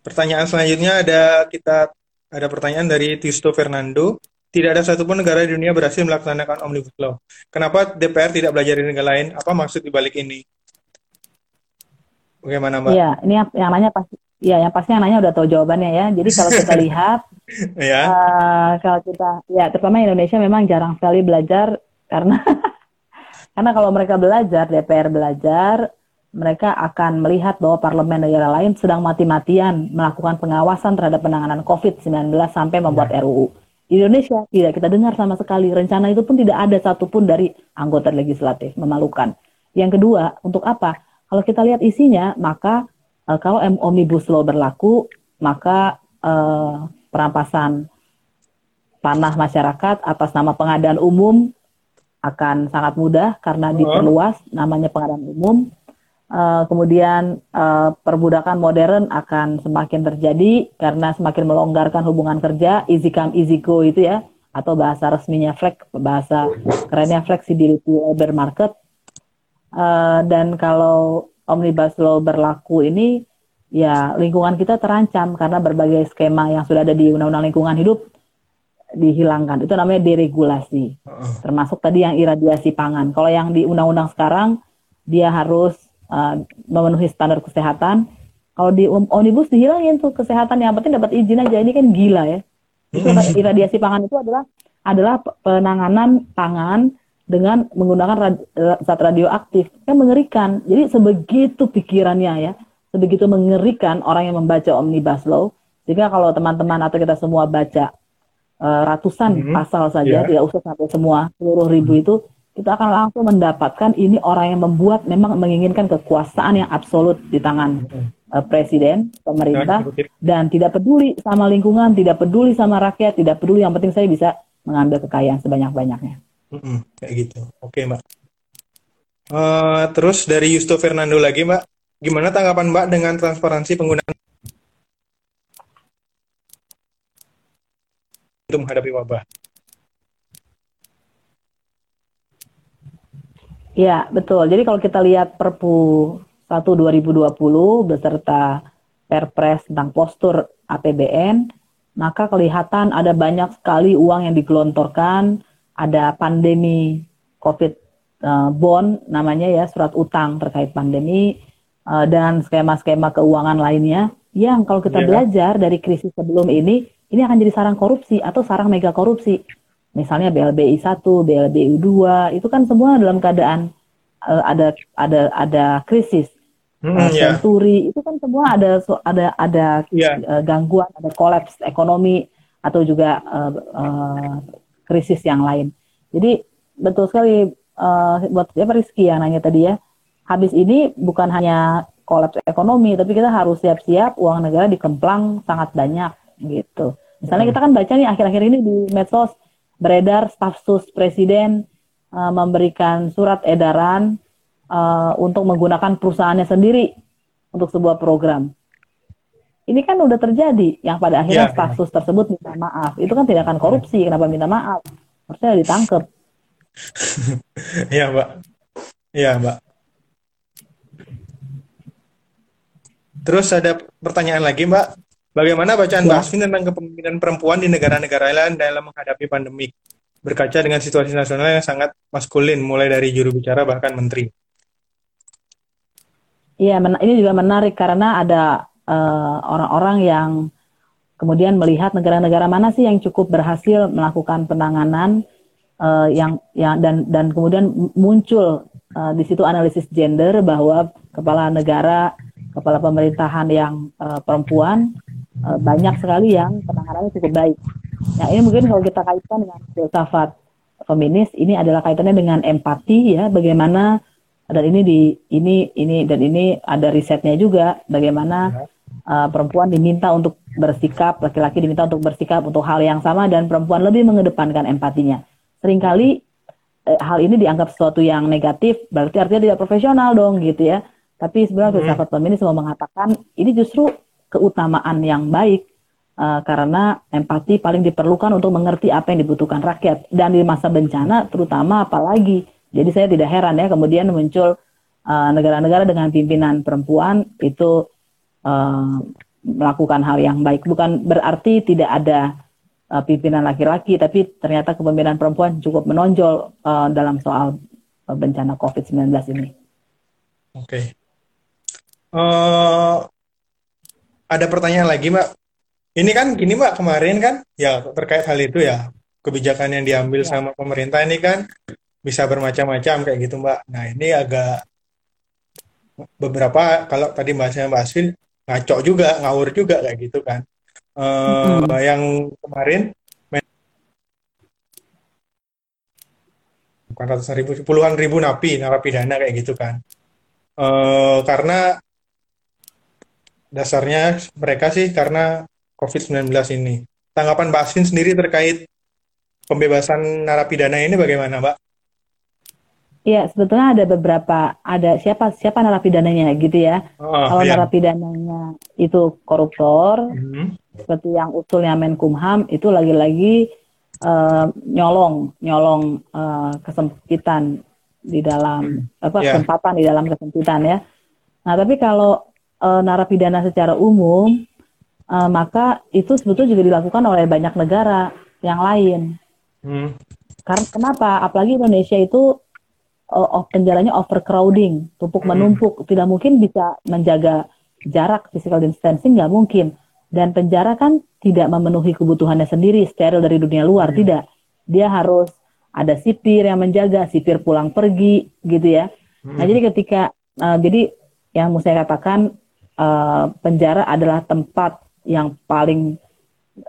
Pertanyaan selanjutnya ada kita ada pertanyaan dari Tisto Fernando. Tidak ada satupun negara di dunia berhasil melaksanakan Omnibus Law. Kenapa DPR tidak belajar dari negara lain? Apa maksud dibalik ini? Bagaimana Mbak? Iya, ini nanya pasti ya yang pasti yang nanya udah tahu jawabannya ya. Jadi kalau kita (laughs) lihat Ya. eh, kalau kita ya terutama Indonesia memang jarang sekali belajar karena (laughs) karena kalau mereka belajar DPR belajar mereka akan melihat bahwa parlemen negara lain sedang mati-matian melakukan pengawasan terhadap penanganan COVID-19 sampai membuat RUU. Di Indonesia tidak kita dengar sama sekali rencana itu pun tidak ada satupun dari anggota legislatif memalukan. Yang kedua, untuk apa? Kalau kita lihat isinya, maka eh, kalau Omnibus Law berlaku, maka eh, perampasan tanah masyarakat atas nama pengadaan umum akan sangat mudah karena diperluas namanya pengadaan umum. Eh, kemudian eh, perbudakan modern akan semakin terjadi karena semakin melonggarkan hubungan kerja, easy come easy go itu ya, atau bahasa resminya flex, bahasa kerennya flexibility labor market. Eh, dan kalau omnibus law berlaku ini, ya lingkungan kita terancam karena berbagai skema yang sudah ada di Undang-Undang Lingkungan Hidup dihilangkan. Itu namanya deregulasi. Termasuk tadi yang iradiasi pangan. Kalau yang di undang-undang sekarang dia harus uh, memenuhi standar kesehatan. Kalau di om- omnibus dihilangin tuh kesehatan yang penting dapat izin aja. Ini kan gila ya. Itu iradiasi pangan itu adalah adalah pe- penanganan pangan dengan menggunakan rad- eh, zat radioaktif. Kan mengerikan. Jadi sebegitu pikirannya ya, sebegitu mengerikan orang yang membaca omnibus law. Sehingga kalau teman-teman atau kita semua baca eh, ratusan Mhm. pasal saja, Iya. tidak usah sampai semua seluruh ribu itu, kita akan langsung mendapatkan ini orang yang membuat memang menginginkan kekuasaan yang absolut di tangan uh, presiden, pemerintah, dan tidak peduli sama lingkungan, tidak peduli sama rakyat, tidak peduli. Yang penting saya bisa mengambil kekayaan sebanyak-banyaknya. Mm-mm, kayak gitu. Oke, Mbak. Eh, terus dari Yusto Fernando lagi, Mbak. Gimana tanggapan Mbak dengan transparansi penggunaan untuk menghadapi wabah? Ya, betul. Jadi kalau kita lihat Perpu 1 2020 beserta Perpres tentang postur APBN, maka kelihatan ada banyak sekali uang yang digelontorkan, ada pandemi COVID uh, bond namanya ya, surat utang terkait pandemi uh, dan skema-skema keuangan lainnya yang kalau kita Ya. belajar dari krisis sebelum ini, ini akan jadi sarang korupsi atau sarang mega korupsi. Misalnya BLBI 1, BLBI 2, itu kan semua dalam keadaan uh, ada ada ada krisis. Hmm, Uh, ya, Senturi itu kan semua ada ada ada ya, uh, gangguan, ada kolaps ekonomi atau juga uh, uh, krisis yang lain. Jadi betul sekali uh, buat siapa Rizky yang nanya tadi ya. Habis ini bukan hanya kolaps ekonomi, tapi kita harus siap-siap uang negara dikemplang sangat banyak gitu. Misalnya Hmm. kita kan baca nih akhir-akhir ini di medsos beredar staf sus presiden uh, memberikan surat edaran uh, untuk menggunakan perusahaannya sendiri untuk sebuah program. Ini kan udah terjadi, yang pada akhirnya Ya, staf sus tersebut minta maaf. Itu kan tidak akan korupsi, kenapa minta maaf? Harusnya ditangkap. (laughs) ya, Mbak. Ya, Mbak. Terus ada pertanyaan lagi, Mbak. Bagaimana bacaan Ya. Asvin tentang kepemimpinan perempuan di negara-negara lain dalam menghadapi pandemi? Berkaca dengan situasi nasional yang sangat maskulin, mulai dari juru bicara bahkan menteri. Iya, ini juga menarik karena ada eh, orang-orang yang kemudian melihat negara-negara mana sih yang cukup berhasil melakukan penanganan eh, yang yang dan dan kemudian muncul eh, di situ analisis gender bahwa kepala negara, kepala pemerintahan yang eh, perempuan eh, banyak sekali yang penanganannya cukup baik. Nah, ini mungkin kalau kita kaitkan dengan filsafat feminis, ini adalah kaitannya dengan empati ya, bagaimana dan ini di ini ini dan ini ada risetnya juga bagaimana uh, perempuan diminta untuk bersikap, laki-laki diminta untuk bersikap untuk hal yang sama dan perempuan lebih mengedepankan empatinya. Seringkali eh, hal ini dianggap sesuatu yang negatif, berarti artinya tidak profesional dong gitu ya. Tapi sebenarnya Hmm. filsafat feminis mau mengatakan ini justru keutamaan yang baik uh, karena empati paling diperlukan untuk mengerti apa yang dibutuhkan rakyat dan di masa bencana terutama apalagi. Jadi saya tidak heran ya kemudian muncul uh, negara-negara dengan pimpinan perempuan itu uh, melakukan hal yang baik. Bukan berarti tidak ada uh, pimpinan laki-laki, tapi ternyata kepemimpinan perempuan cukup menonjol uh, dalam soal uh, bencana COVID-19 ini. Oke. Eh, ada pertanyaan lagi, Mbak. Ini kan gini, Mbak, kemarin kan ya terkait hal itu ya, kebijakan yang diambil Ya. sama pemerintah ini kan bisa bermacam-macam kayak gitu, Mbak. Nah, ini agak beberapa kalau tadi bahasanya Mbak Asvin ngaco juga, ngawur juga kayak gitu kan. Eh, Mm-mm. yang kemarin bukan ratusan ribu, puluhan ribu napi, narapidana kayak gitu kan. Eh, karena dasarnya mereka sih karena COVID-19 ini. Tanggapan Mbak Asvin sendiri terkait pembebasan narapidana ini bagaimana, Mbak? Iya, sebetulnya ada beberapa, ada siapa siapa narapidananya gitu ya. Oh, Kalau iya. narapidananya itu koruptor, Mhm. seperti yang usulnya Menkumham itu lagi-lagi eh, nyolong nyolong eh, kesempitan di dalam apa Ya. kesempatan di dalam kesempitan ya. Nah, tapi kalau eh, narapidana secara umum eh, maka itu sebetulnya juga dilakukan oleh banyak negara yang lain. Hmm. Karena kenapa? Apalagi Indonesia itu uh, penjaranya overcrowding, tumpuk Hmm. menumpuk, tidak mungkin bisa menjaga jarak physical distancing nggak mungkin. Dan penjara kan tidak memenuhi kebutuhannya sendiri, steril dari dunia luar, Hmm. tidak. Dia harus ada sipir yang menjaga, sipir pulang pergi, gitu ya. Nah, Hmm. jadi ketika uh, jadi yang mau saya katakan uh, penjara adalah tempat yang paling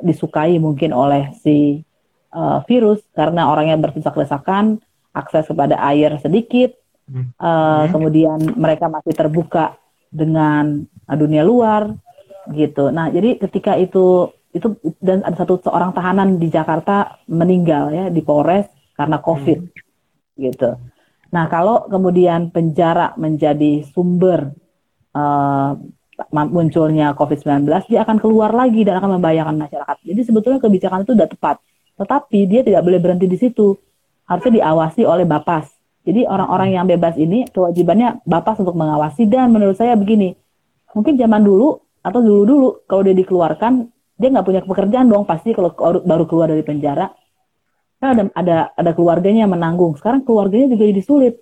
disukai mungkin oleh si uh, virus karena orangnya berdesak-desakan, akses kepada air sedikit, Hmm. uh, kemudian mereka masih terbuka dengan uh, dunia luar gitu. Nah, jadi ketika itu itu dan ada satu seorang tahanan di Jakarta meninggal ya di Polres karena COVID hmm. gitu. Nah, kalau kemudian penjara menjadi sumber uh, munculnya COVID-19, dia akan keluar lagi dan akan membahayakan masyarakat. Jadi sebetulnya kebijakan itu sudah tepat, tetapi dia tidak boleh berhenti di situ. Harusnya diawasi oleh Bapas. Jadi orang-orang yang bebas ini kewajibannya Bapas untuk mengawasi. Dan menurut saya begini, mungkin zaman dulu atau dulu-dulu kalau dia dikeluarkan dia nggak punya pekerjaan dong pasti kalau baru keluar dari penjara. Kan ada ada ada keluarganya yang menanggung. Sekarang keluarganya juga jadi sulit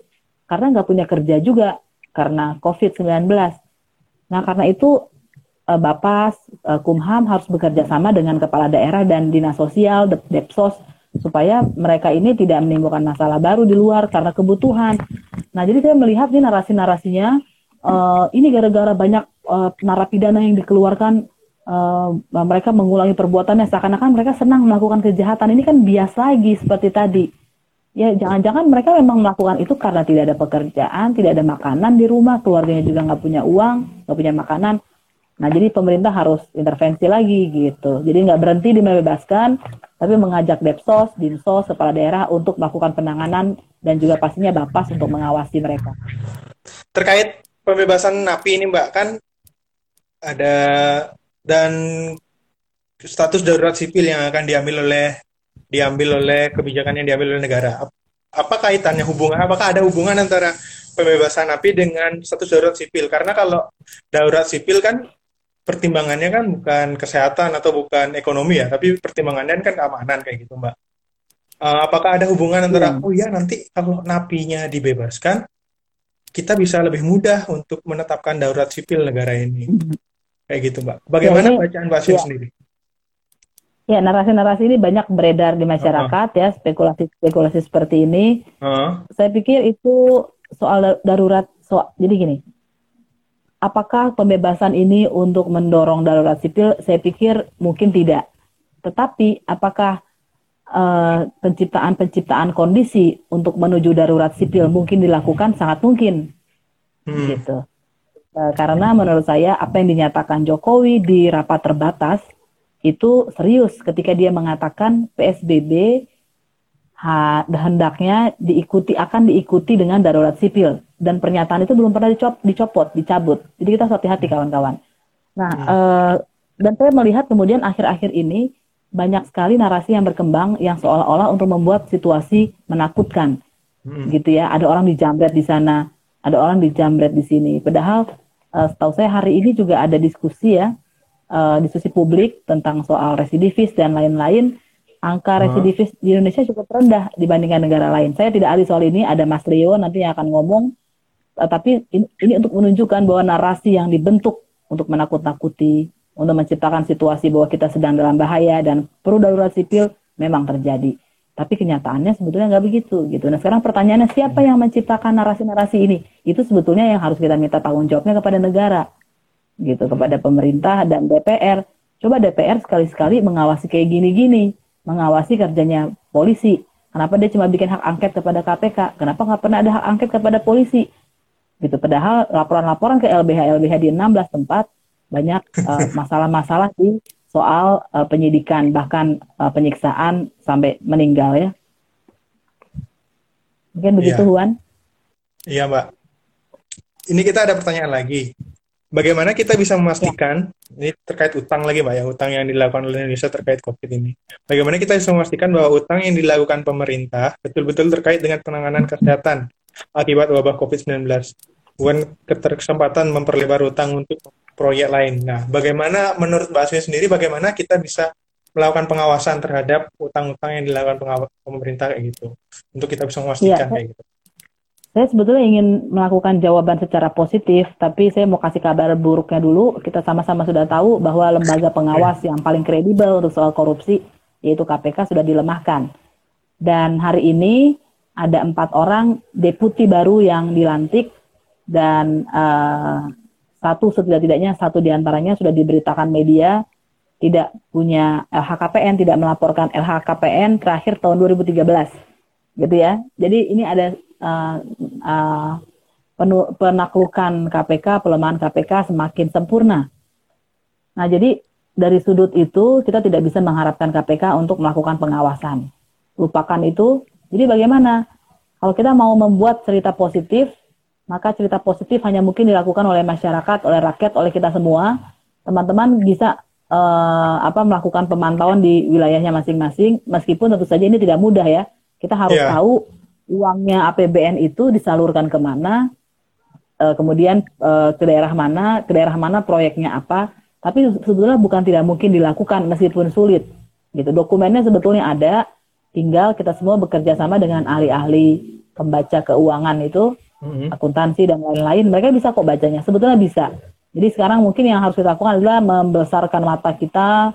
karena nggak punya kerja juga karena COVID-19 Nah, karena itu uh, Bapas, uh, Kumham harus bekerja sama dengan kepala daerah dan dinas sosial, Depsos, supaya mereka ini tidak menimbulkan masalah baru di luar karena kebutuhan. Nah, jadi saya melihat nih narasi-narasinya, uh, ini gara-gara banyak uh, narapidana yang dikeluarkan, uh, mereka mengulangi perbuatannya seakan-akan mereka senang melakukan kejahatan. Ini kan biasa lagi seperti tadi ya jangan-jangan mereka memang melakukan itu karena tidak ada pekerjaan, tidak ada makanan di rumah, keluarganya juga nggak punya uang, nggak punya makanan. Nah, jadi pemerintah harus intervensi lagi gitu. Jadi nggak berhenti di tapi mengajak Depsos, Dinsos, kepala daerah untuk melakukan penanganan dan juga pastinya Bapas untuk mengawasi mereka. Terkait pembebasan napi ini Mbak, kan ada dan status darurat sipil yang akan diambil oleh diambil oleh kebijakan yang diambil oleh negara. Apa kaitannya hubungan? Apakah ada hubungan antara pembebasan napi dengan status darurat sipil? Karena kalau darurat sipil kan pertimbangannya kan bukan kesehatan atau bukan ekonomi ya, tapi pertimbangannya kan keamanan kayak gitu, Mbak. Uh, apakah ada hubungan antara hmm. oh ya nanti kalau napinya dibebaskan kita bisa lebih mudah untuk menetapkan darurat sipil negara ini. Hmm. Kayak gitu, Mbak. Bagaimana ya, bacaan Mbak ya. sendiri? Ya, narasi-narasi ini banyak beredar di masyarakat uh -huh. ya, spekulasi-spekulasi seperti ini. Uh -huh. Saya pikir itu soal darurat. So, jadi gini, apakah pembebasan ini untuk mendorong darurat sipil? Saya pikir mungkin tidak. Tetapi apakah eh, penciptaan-penciptaan kondisi untuk menuju darurat sipil mungkin dilakukan? Sangat mungkin. Hmm. Gitu. Uh, karena menurut saya apa yang dinyatakan Jokowi di rapat terbatas itu serius ketika dia mengatakan PSBB hendaknya diikuti akan diikuti dengan darurat sipil dan pernyataan itu belum pernah dicop, dicopot, dicabut. Jadi kita hati-hati kawan-kawan. Nah, hmm. eh, dan saya melihat kemudian akhir-akhir ini banyak sekali narasi yang berkembang yang seolah-olah untuk membuat situasi menakutkan, hmm. gitu ya. Ada orang dijamret di sana, ada orang dijamret di sini. Padahal eh, setahu saya hari ini juga ada diskusi ya uh, diskusi publik tentang soal residivis dan lain-lain, angka residivis di Indonesia cukup rendah dibandingkan negara lain. Saya tidak ahli soal ini, ada Mas Leo nanti yang akan ngomong, tapi ini, ini untuk menunjukkan bahwa narasi yang dibentuk untuk menakut-nakuti, untuk menciptakan situasi bahwa kita sedang dalam bahaya dan perlu darurat sipil memang terjadi. Tapi kenyataannya sebetulnya nggak begitu gitu. Nah sekarang pertanyaannya siapa yang menciptakan narasi-narasi ini? Itu sebetulnya yang harus kita minta tanggung jawabnya kepada negara gitu kepada pemerintah dan DPR. Coba DPR sekali-sekali mengawasi kayak gini-gini, mengawasi kerjanya polisi. Kenapa dia cuma bikin hak angket kepada KPK? Kenapa nggak pernah ada hak angket kepada polisi? Gitu. Padahal laporan-laporan ke LBH LBH di 16 tempat banyak uh, (laughs) masalah-masalah di soal uh, penyidikan bahkan uh, penyiksaan sampai meninggal ya. Mungkin begitu, ya. Juan. Iya, Mbak. Ini kita ada pertanyaan lagi bagaimana kita bisa memastikan ini terkait utang lagi mbak ya utang yang dilakukan oleh Indonesia terkait COVID ini. Bagaimana kita bisa memastikan bahwa utang yang dilakukan pemerintah betul-betul terkait dengan penanganan kesehatan akibat wabah COVID-19, bukan keterkesempatan memperlebar utang untuk proyek lain. Nah, bagaimana menurut Mbak Asmi sendiri, bagaimana kita bisa melakukan pengawasan terhadap utang-utang yang dilakukan pemerintah kayak gitu, untuk kita bisa memastikan ya, kayak gitu. Saya sebetulnya ingin melakukan jawaban secara positif, tapi saya mau kasih kabar buruknya dulu. Kita sama-sama sudah tahu bahwa lembaga (laughs) pengawas yang paling kredibel untuk soal korupsi, yaitu KPK, sudah dilemahkan. Dan hari ini ada empat orang deputi baru yang dilantik, dan uh, satu setidak-tidaknya satu di antaranya sudah diberitakan media tidak punya LHKPN, tidak melaporkan LHKPN terakhir tahun 2013, gitu ya. Jadi ini ada uh, uh, penaklukan KPK, pelemahan KPK semakin sempurna. Nah, jadi dari sudut itu kita tidak bisa mengharapkan KPK untuk melakukan pengawasan. Lupakan itu. Jadi bagaimana? Kalau kita mau membuat cerita positif, maka cerita positif hanya mungkin dilakukan oleh masyarakat, oleh rakyat, oleh kita semua. Teman-teman bisa eh, apa melakukan pemantauan di wilayahnya masing-masing, meskipun tentu saja ini tidak mudah ya. Kita harus Iya. tahu uangnya APBN itu disalurkan ke mana, eh, kemudian eh, ke daerah mana, ke daerah mana proyeknya apa. Tapi sebetulnya bukan tidak mungkin dilakukan meskipun sulit. Gitu. Dokumennya sebetulnya ada, tinggal kita semua bekerja sama dengan ahli-ahli pembaca keuangan itu, Mhm. akuntansi dan lain-lain. Mereka bisa kok bacanya. Sebetulnya bisa. Jadi sekarang mungkin yang harus kita lakukan adalah membesarkan mata kita,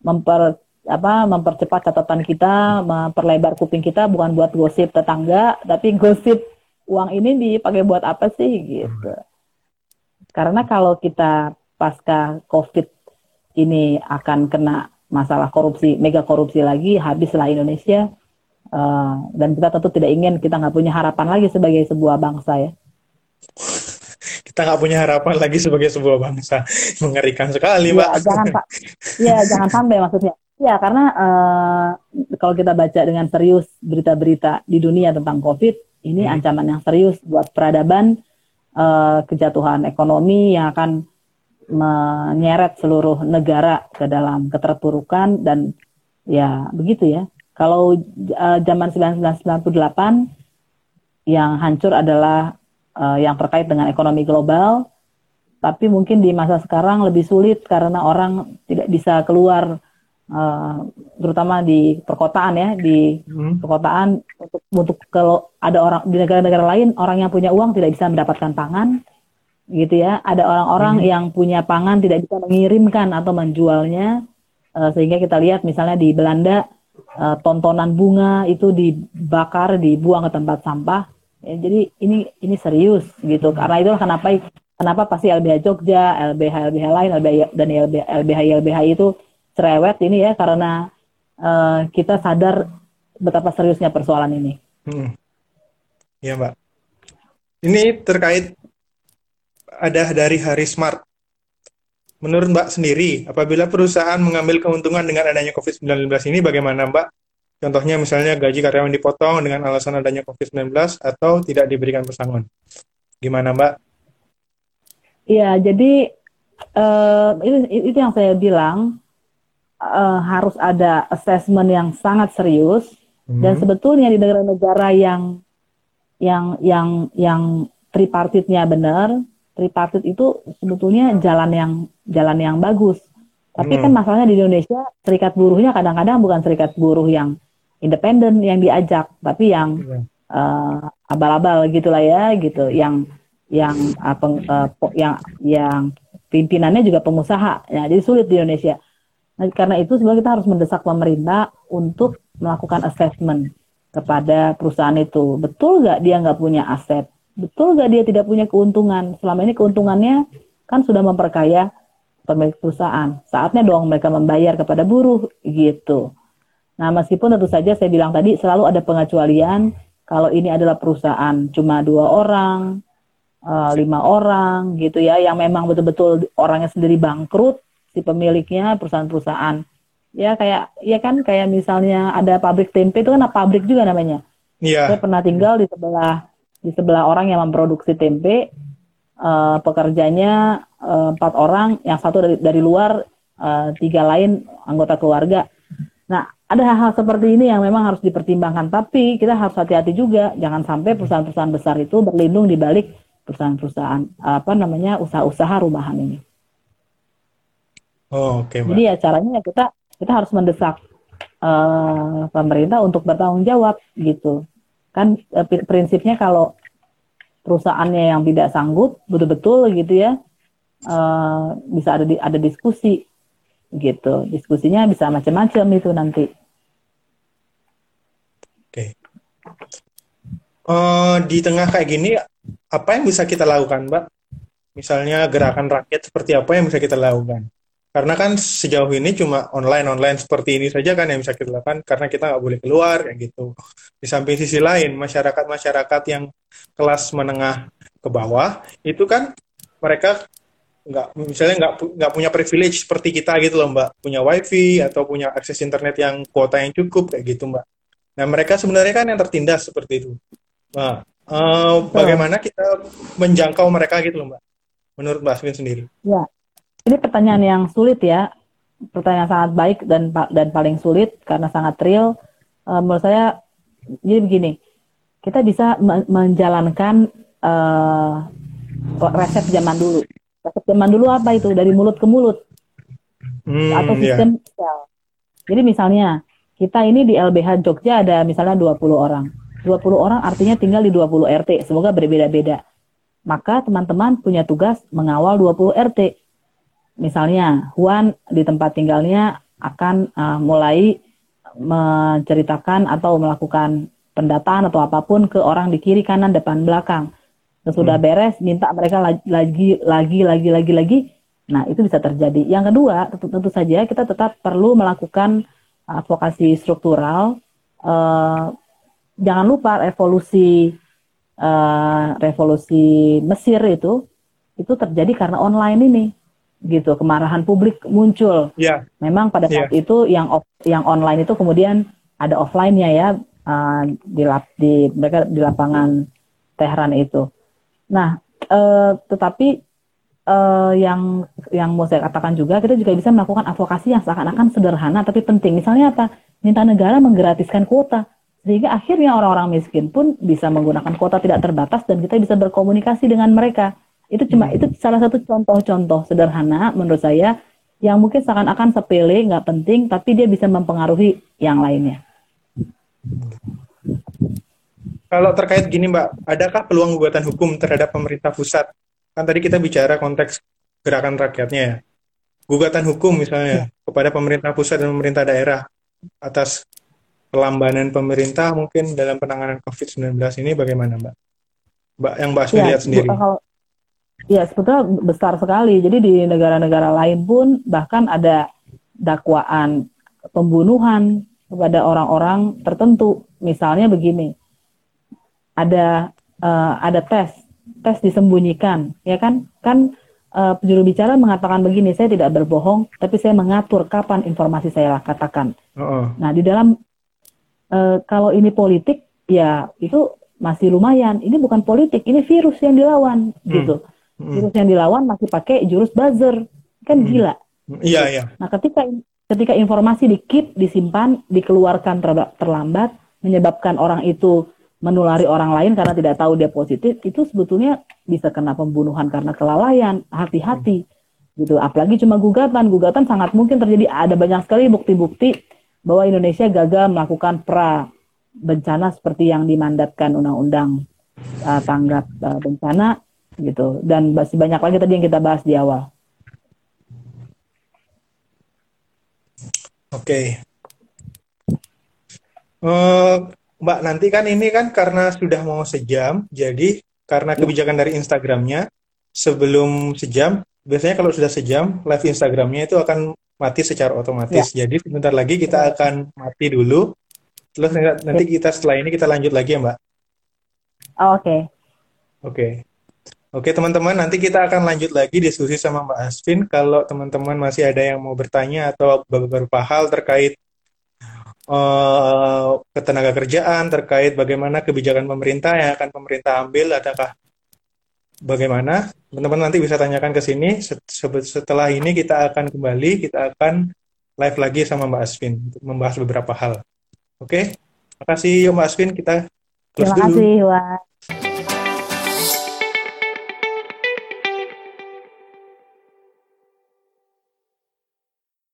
memper apa mempercepat catatan kita, memperlebar kuping kita bukan buat gosip tetangga, tapi gosip uang ini dipakai buat apa sih gitu. Karena kalau kita pasca COVID ini akan kena masalah korupsi, mega korupsi lagi, habislah Indonesia. Eh, dan kita tentu tidak ingin kita nggak punya harapan lagi sebagai sebuah bangsa ya. Kita nggak punya harapan lagi sebagai sebuah bangsa. (laughs) Mengerikan sekali, Ya, Mbak. jangan pak, (laughs) ya jangan sampai maksudnya. Ya karena eh, kalau kita baca dengan serius berita-berita di dunia tentang COVID, ini Hmm. ancaman yang serius buat peradaban, eh, kejatuhan ekonomi yang akan menyeret seluruh negara ke dalam keterpurukan dan ya begitu ya. Kalau eh, zaman 1998 yang hancur adalah eh, yang terkait dengan ekonomi global, tapi mungkin di masa sekarang lebih sulit karena orang tidak bisa keluar, eh, terutama di perkotaan ya, di Mhm. perkotaan untuk untuk kalau ada orang di negara-negara lain orang yang punya uang tidak bisa mendapatkan pangan, gitu ya. Ada orang-orang Mhm. yang punya pangan tidak bisa mengirimkan atau menjualnya, eh, sehingga kita lihat misalnya di Belanda eh, tontonan bunga itu dibakar, dibuang ke tempat sampah. Ya, jadi ini ini serius gitu. Karena itu kenapa kenapa pasti LBH Jogja, LBH LBH lain, LBH dan LBH LBH LBH itu cerewet ini ya karena eh, kita sadar betapa seriusnya persoalan ini. Hmm. Iya, Mbak. Ini terkait ada dari Hari Smart. Menurut Mbak sendiri, apabila perusahaan mengambil keuntungan dengan adanya COVID-19 ini bagaimana, Mbak? Contohnya misalnya gaji karyawan dipotong dengan alasan adanya COVID-19 atau tidak diberikan pesangon. Gimana, Mbak? Iya, jadi eh, itu, itu yang saya bilang eh, harus ada assessment yang sangat serius dan Hmm. sebetulnya di negara-negara yang yang yang yang tripartitnya benar, tripartit itu sebetulnya jalan yang jalan yang bagus. Tapi Hmm. kan masalahnya di Indonesia serikat buruhnya kadang-kadang bukan serikat buruh yang independen yang diajak, tapi yang eh, abal-abal gitulah ya, gitu, yang yang eh, peng- eh, po- yang yang pimpinannya juga pengusaha. Ya, jadi sulit di Indonesia. Nah, karena itu sebenarnya kita harus mendesak pemerintah untuk melakukan assessment kepada perusahaan itu. Betul nggak dia nggak punya aset? Betul nggak dia tidak punya keuntungan? Selama ini keuntungannya kan sudah memperkaya pemilik perusahaan. Saatnya dong mereka membayar kepada buruh gitu. Nah, meskipun tentu saja saya bilang tadi selalu ada pengecualian kalau ini adalah perusahaan cuma dua orang, eh, lima orang gitu ya, yang memang betul-betul orangnya sendiri bangkrut, si pemiliknya perusahaan-perusahaan. Ya kayak, ya kan kayak misalnya ada pabrik tempe itu kan pabrik juga namanya. Iya. Saya pernah tinggal di sebelah di sebelah orang yang memproduksi tempe. eh, pekerjanya eh, empat orang, yang satu dari dari luar, eh, tiga lain anggota keluarga. Nah, ada hal-hal seperti ini yang memang harus dipertimbangkan. Tapi kita harus hati-hati juga, jangan sampai perusahaan-perusahaan besar itu berlindung di balik perusahaan-perusahaan apa namanya usaha-usaha rumahan ini. Oh, oke, Mbak. Jadi ya caranya ya kita kita harus mendesak eh, pemerintah untuk bertanggung jawab gitu. Kan eh, pri- prinsipnya kalau perusahaannya yang tidak sanggup betul-betul gitu ya eh, bisa ada di, ada diskusi gitu. Diskusinya bisa macam-macam itu nanti. Oke. Eh, di tengah kayak gini, apa yang bisa kita lakukan, Mbak? Misalnya gerakan rakyat seperti apa yang bisa kita lakukan? Karena kan sejauh ini cuma online-online seperti ini saja kan yang bisa kita lakukan karena kita nggak boleh keluar kayak gitu. Di samping sisi lain, masyarakat-masyarakat yang kelas menengah ke bawah itu kan mereka nggak misalnya nggak nggak punya privilege seperti kita gitu loh mbak. Punya wifi atau punya akses internet yang kuota yang cukup kayak gitu mbak. Nah mereka sebenarnya kan yang tertindas seperti itu. Nah uh, bagaimana kita menjangkau mereka gitu loh mbak? Menurut mbak Aswin sendiri. Ya ini pertanyaan yang sulit ya pertanyaan sangat baik dan dan paling sulit karena sangat real uh, menurut saya jadi begini kita bisa menjalankan uh, resep zaman dulu resep zaman dulu apa itu dari mulut ke mulut hmm, atau iya. sistem yeah. sel. Jadi misalnya kita ini di LBH Jogja ada misalnya 20 orang. 20 orang artinya tinggal di 20 RT, semoga berbeda-beda. Maka teman-teman punya tugas mengawal 20 RT. Misalnya Juan di tempat tinggalnya akan uh, mulai menceritakan atau melakukan pendataan atau apa pun ke orang di kiri kanan depan belakang Sesudah hmm. beres, minta mereka lagi, lagi, lagi, lagi, lagi. Nah, itu bisa terjadi. Yang kedua, tentu, tentu saja kita tetap perlu melakukan advokasi struktural. Uh, jangan lupa revolusi uh, revolusi Mesir itu itu terjadi karena online ini gitu kemarahan publik muncul. Yeah. Memang pada saat yeah. itu yang off, yang online itu kemudian ada offline-nya ya uh, di lap, di mereka di lapangan Tehran itu. Nah, uh, tetapi uh, yang yang mau saya katakan juga kita juga bisa melakukan advokasi yang seakan-akan sederhana tapi penting. Misalnya apa? Minta negara menggratiskan kuota sehingga akhirnya orang-orang miskin pun bisa menggunakan kuota tidak terbatas dan kita bisa berkomunikasi dengan mereka. Itu cuma itu salah satu contoh-contoh sederhana menurut saya yang mungkin seakan-akan sepele, nggak penting, tapi dia bisa mempengaruhi yang lainnya. Kalau terkait gini Mbak, adakah peluang gugatan hukum terhadap pemerintah pusat? Kan tadi kita bicara konteks gerakan rakyatnya ya. Gugatan hukum misalnya ya. kepada pemerintah pusat dan pemerintah daerah atas pelambanan pemerintah mungkin dalam penanganan COVID-19 ini bagaimana Mbak? Mbak yang Mbak ya, lihat sendiri. Kalau, ya sebetulnya besar sekali. Jadi di negara-negara lain pun bahkan ada dakwaan pembunuhan kepada orang-orang tertentu. Misalnya begini, ada uh, ada tes tes disembunyikan ya kan kan uh, juru bicara mengatakan begini saya tidak berbohong tapi saya mengatur kapan informasi saya katakan uh -uh. nah di dalam uh, kalau ini politik ya itu masih lumayan ini bukan politik ini virus yang dilawan hmm. gitu hmm. virus yang dilawan masih pakai jurus buzzer. Kan hmm. gila. Iya iya. Nah ketika ketika informasi di keep disimpan dikeluarkan terlambat menyebabkan orang itu menulari orang lain karena tidak tahu dia positif itu sebetulnya bisa kena pembunuhan karena kelalaian. Hati-hati. Gitu. Apalagi cuma gugatan. Gugatan sangat mungkin terjadi. Ada banyak sekali bukti-bukti bahwa Indonesia gagal melakukan pra bencana seperti yang dimandatkan undang-undang uh, tanggap uh, bencana gitu dan masih banyak lagi tadi yang kita bahas di awal. Oke. Okay. Uh, Mbak, nanti kan ini kan karena sudah mau sejam, jadi karena ya. kebijakan dari Instagramnya, sebelum sejam, biasanya kalau sudah sejam, live Instagramnya itu akan mati secara otomatis. Ya. Jadi sebentar lagi kita akan mati dulu, terus nanti kita setelah ini kita lanjut lagi ya Mbak. Oke. Oh, Oke. Okay. Oke. Okay. Oke teman-teman, nanti kita akan lanjut lagi diskusi sama Mbak Asvin. Kalau teman-teman masih ada yang mau bertanya atau beberapa hal terkait uh, ketenaga kerjaan terkait bagaimana kebijakan pemerintah yang akan pemerintah ambil adakah bagaimana teman-teman nanti bisa tanyakan ke sini setelah ini kita akan kembali kita akan live lagi sama Mbak Asvin untuk membahas beberapa hal oke terima kasih Mbak Asvin kita close terima kasih Wak.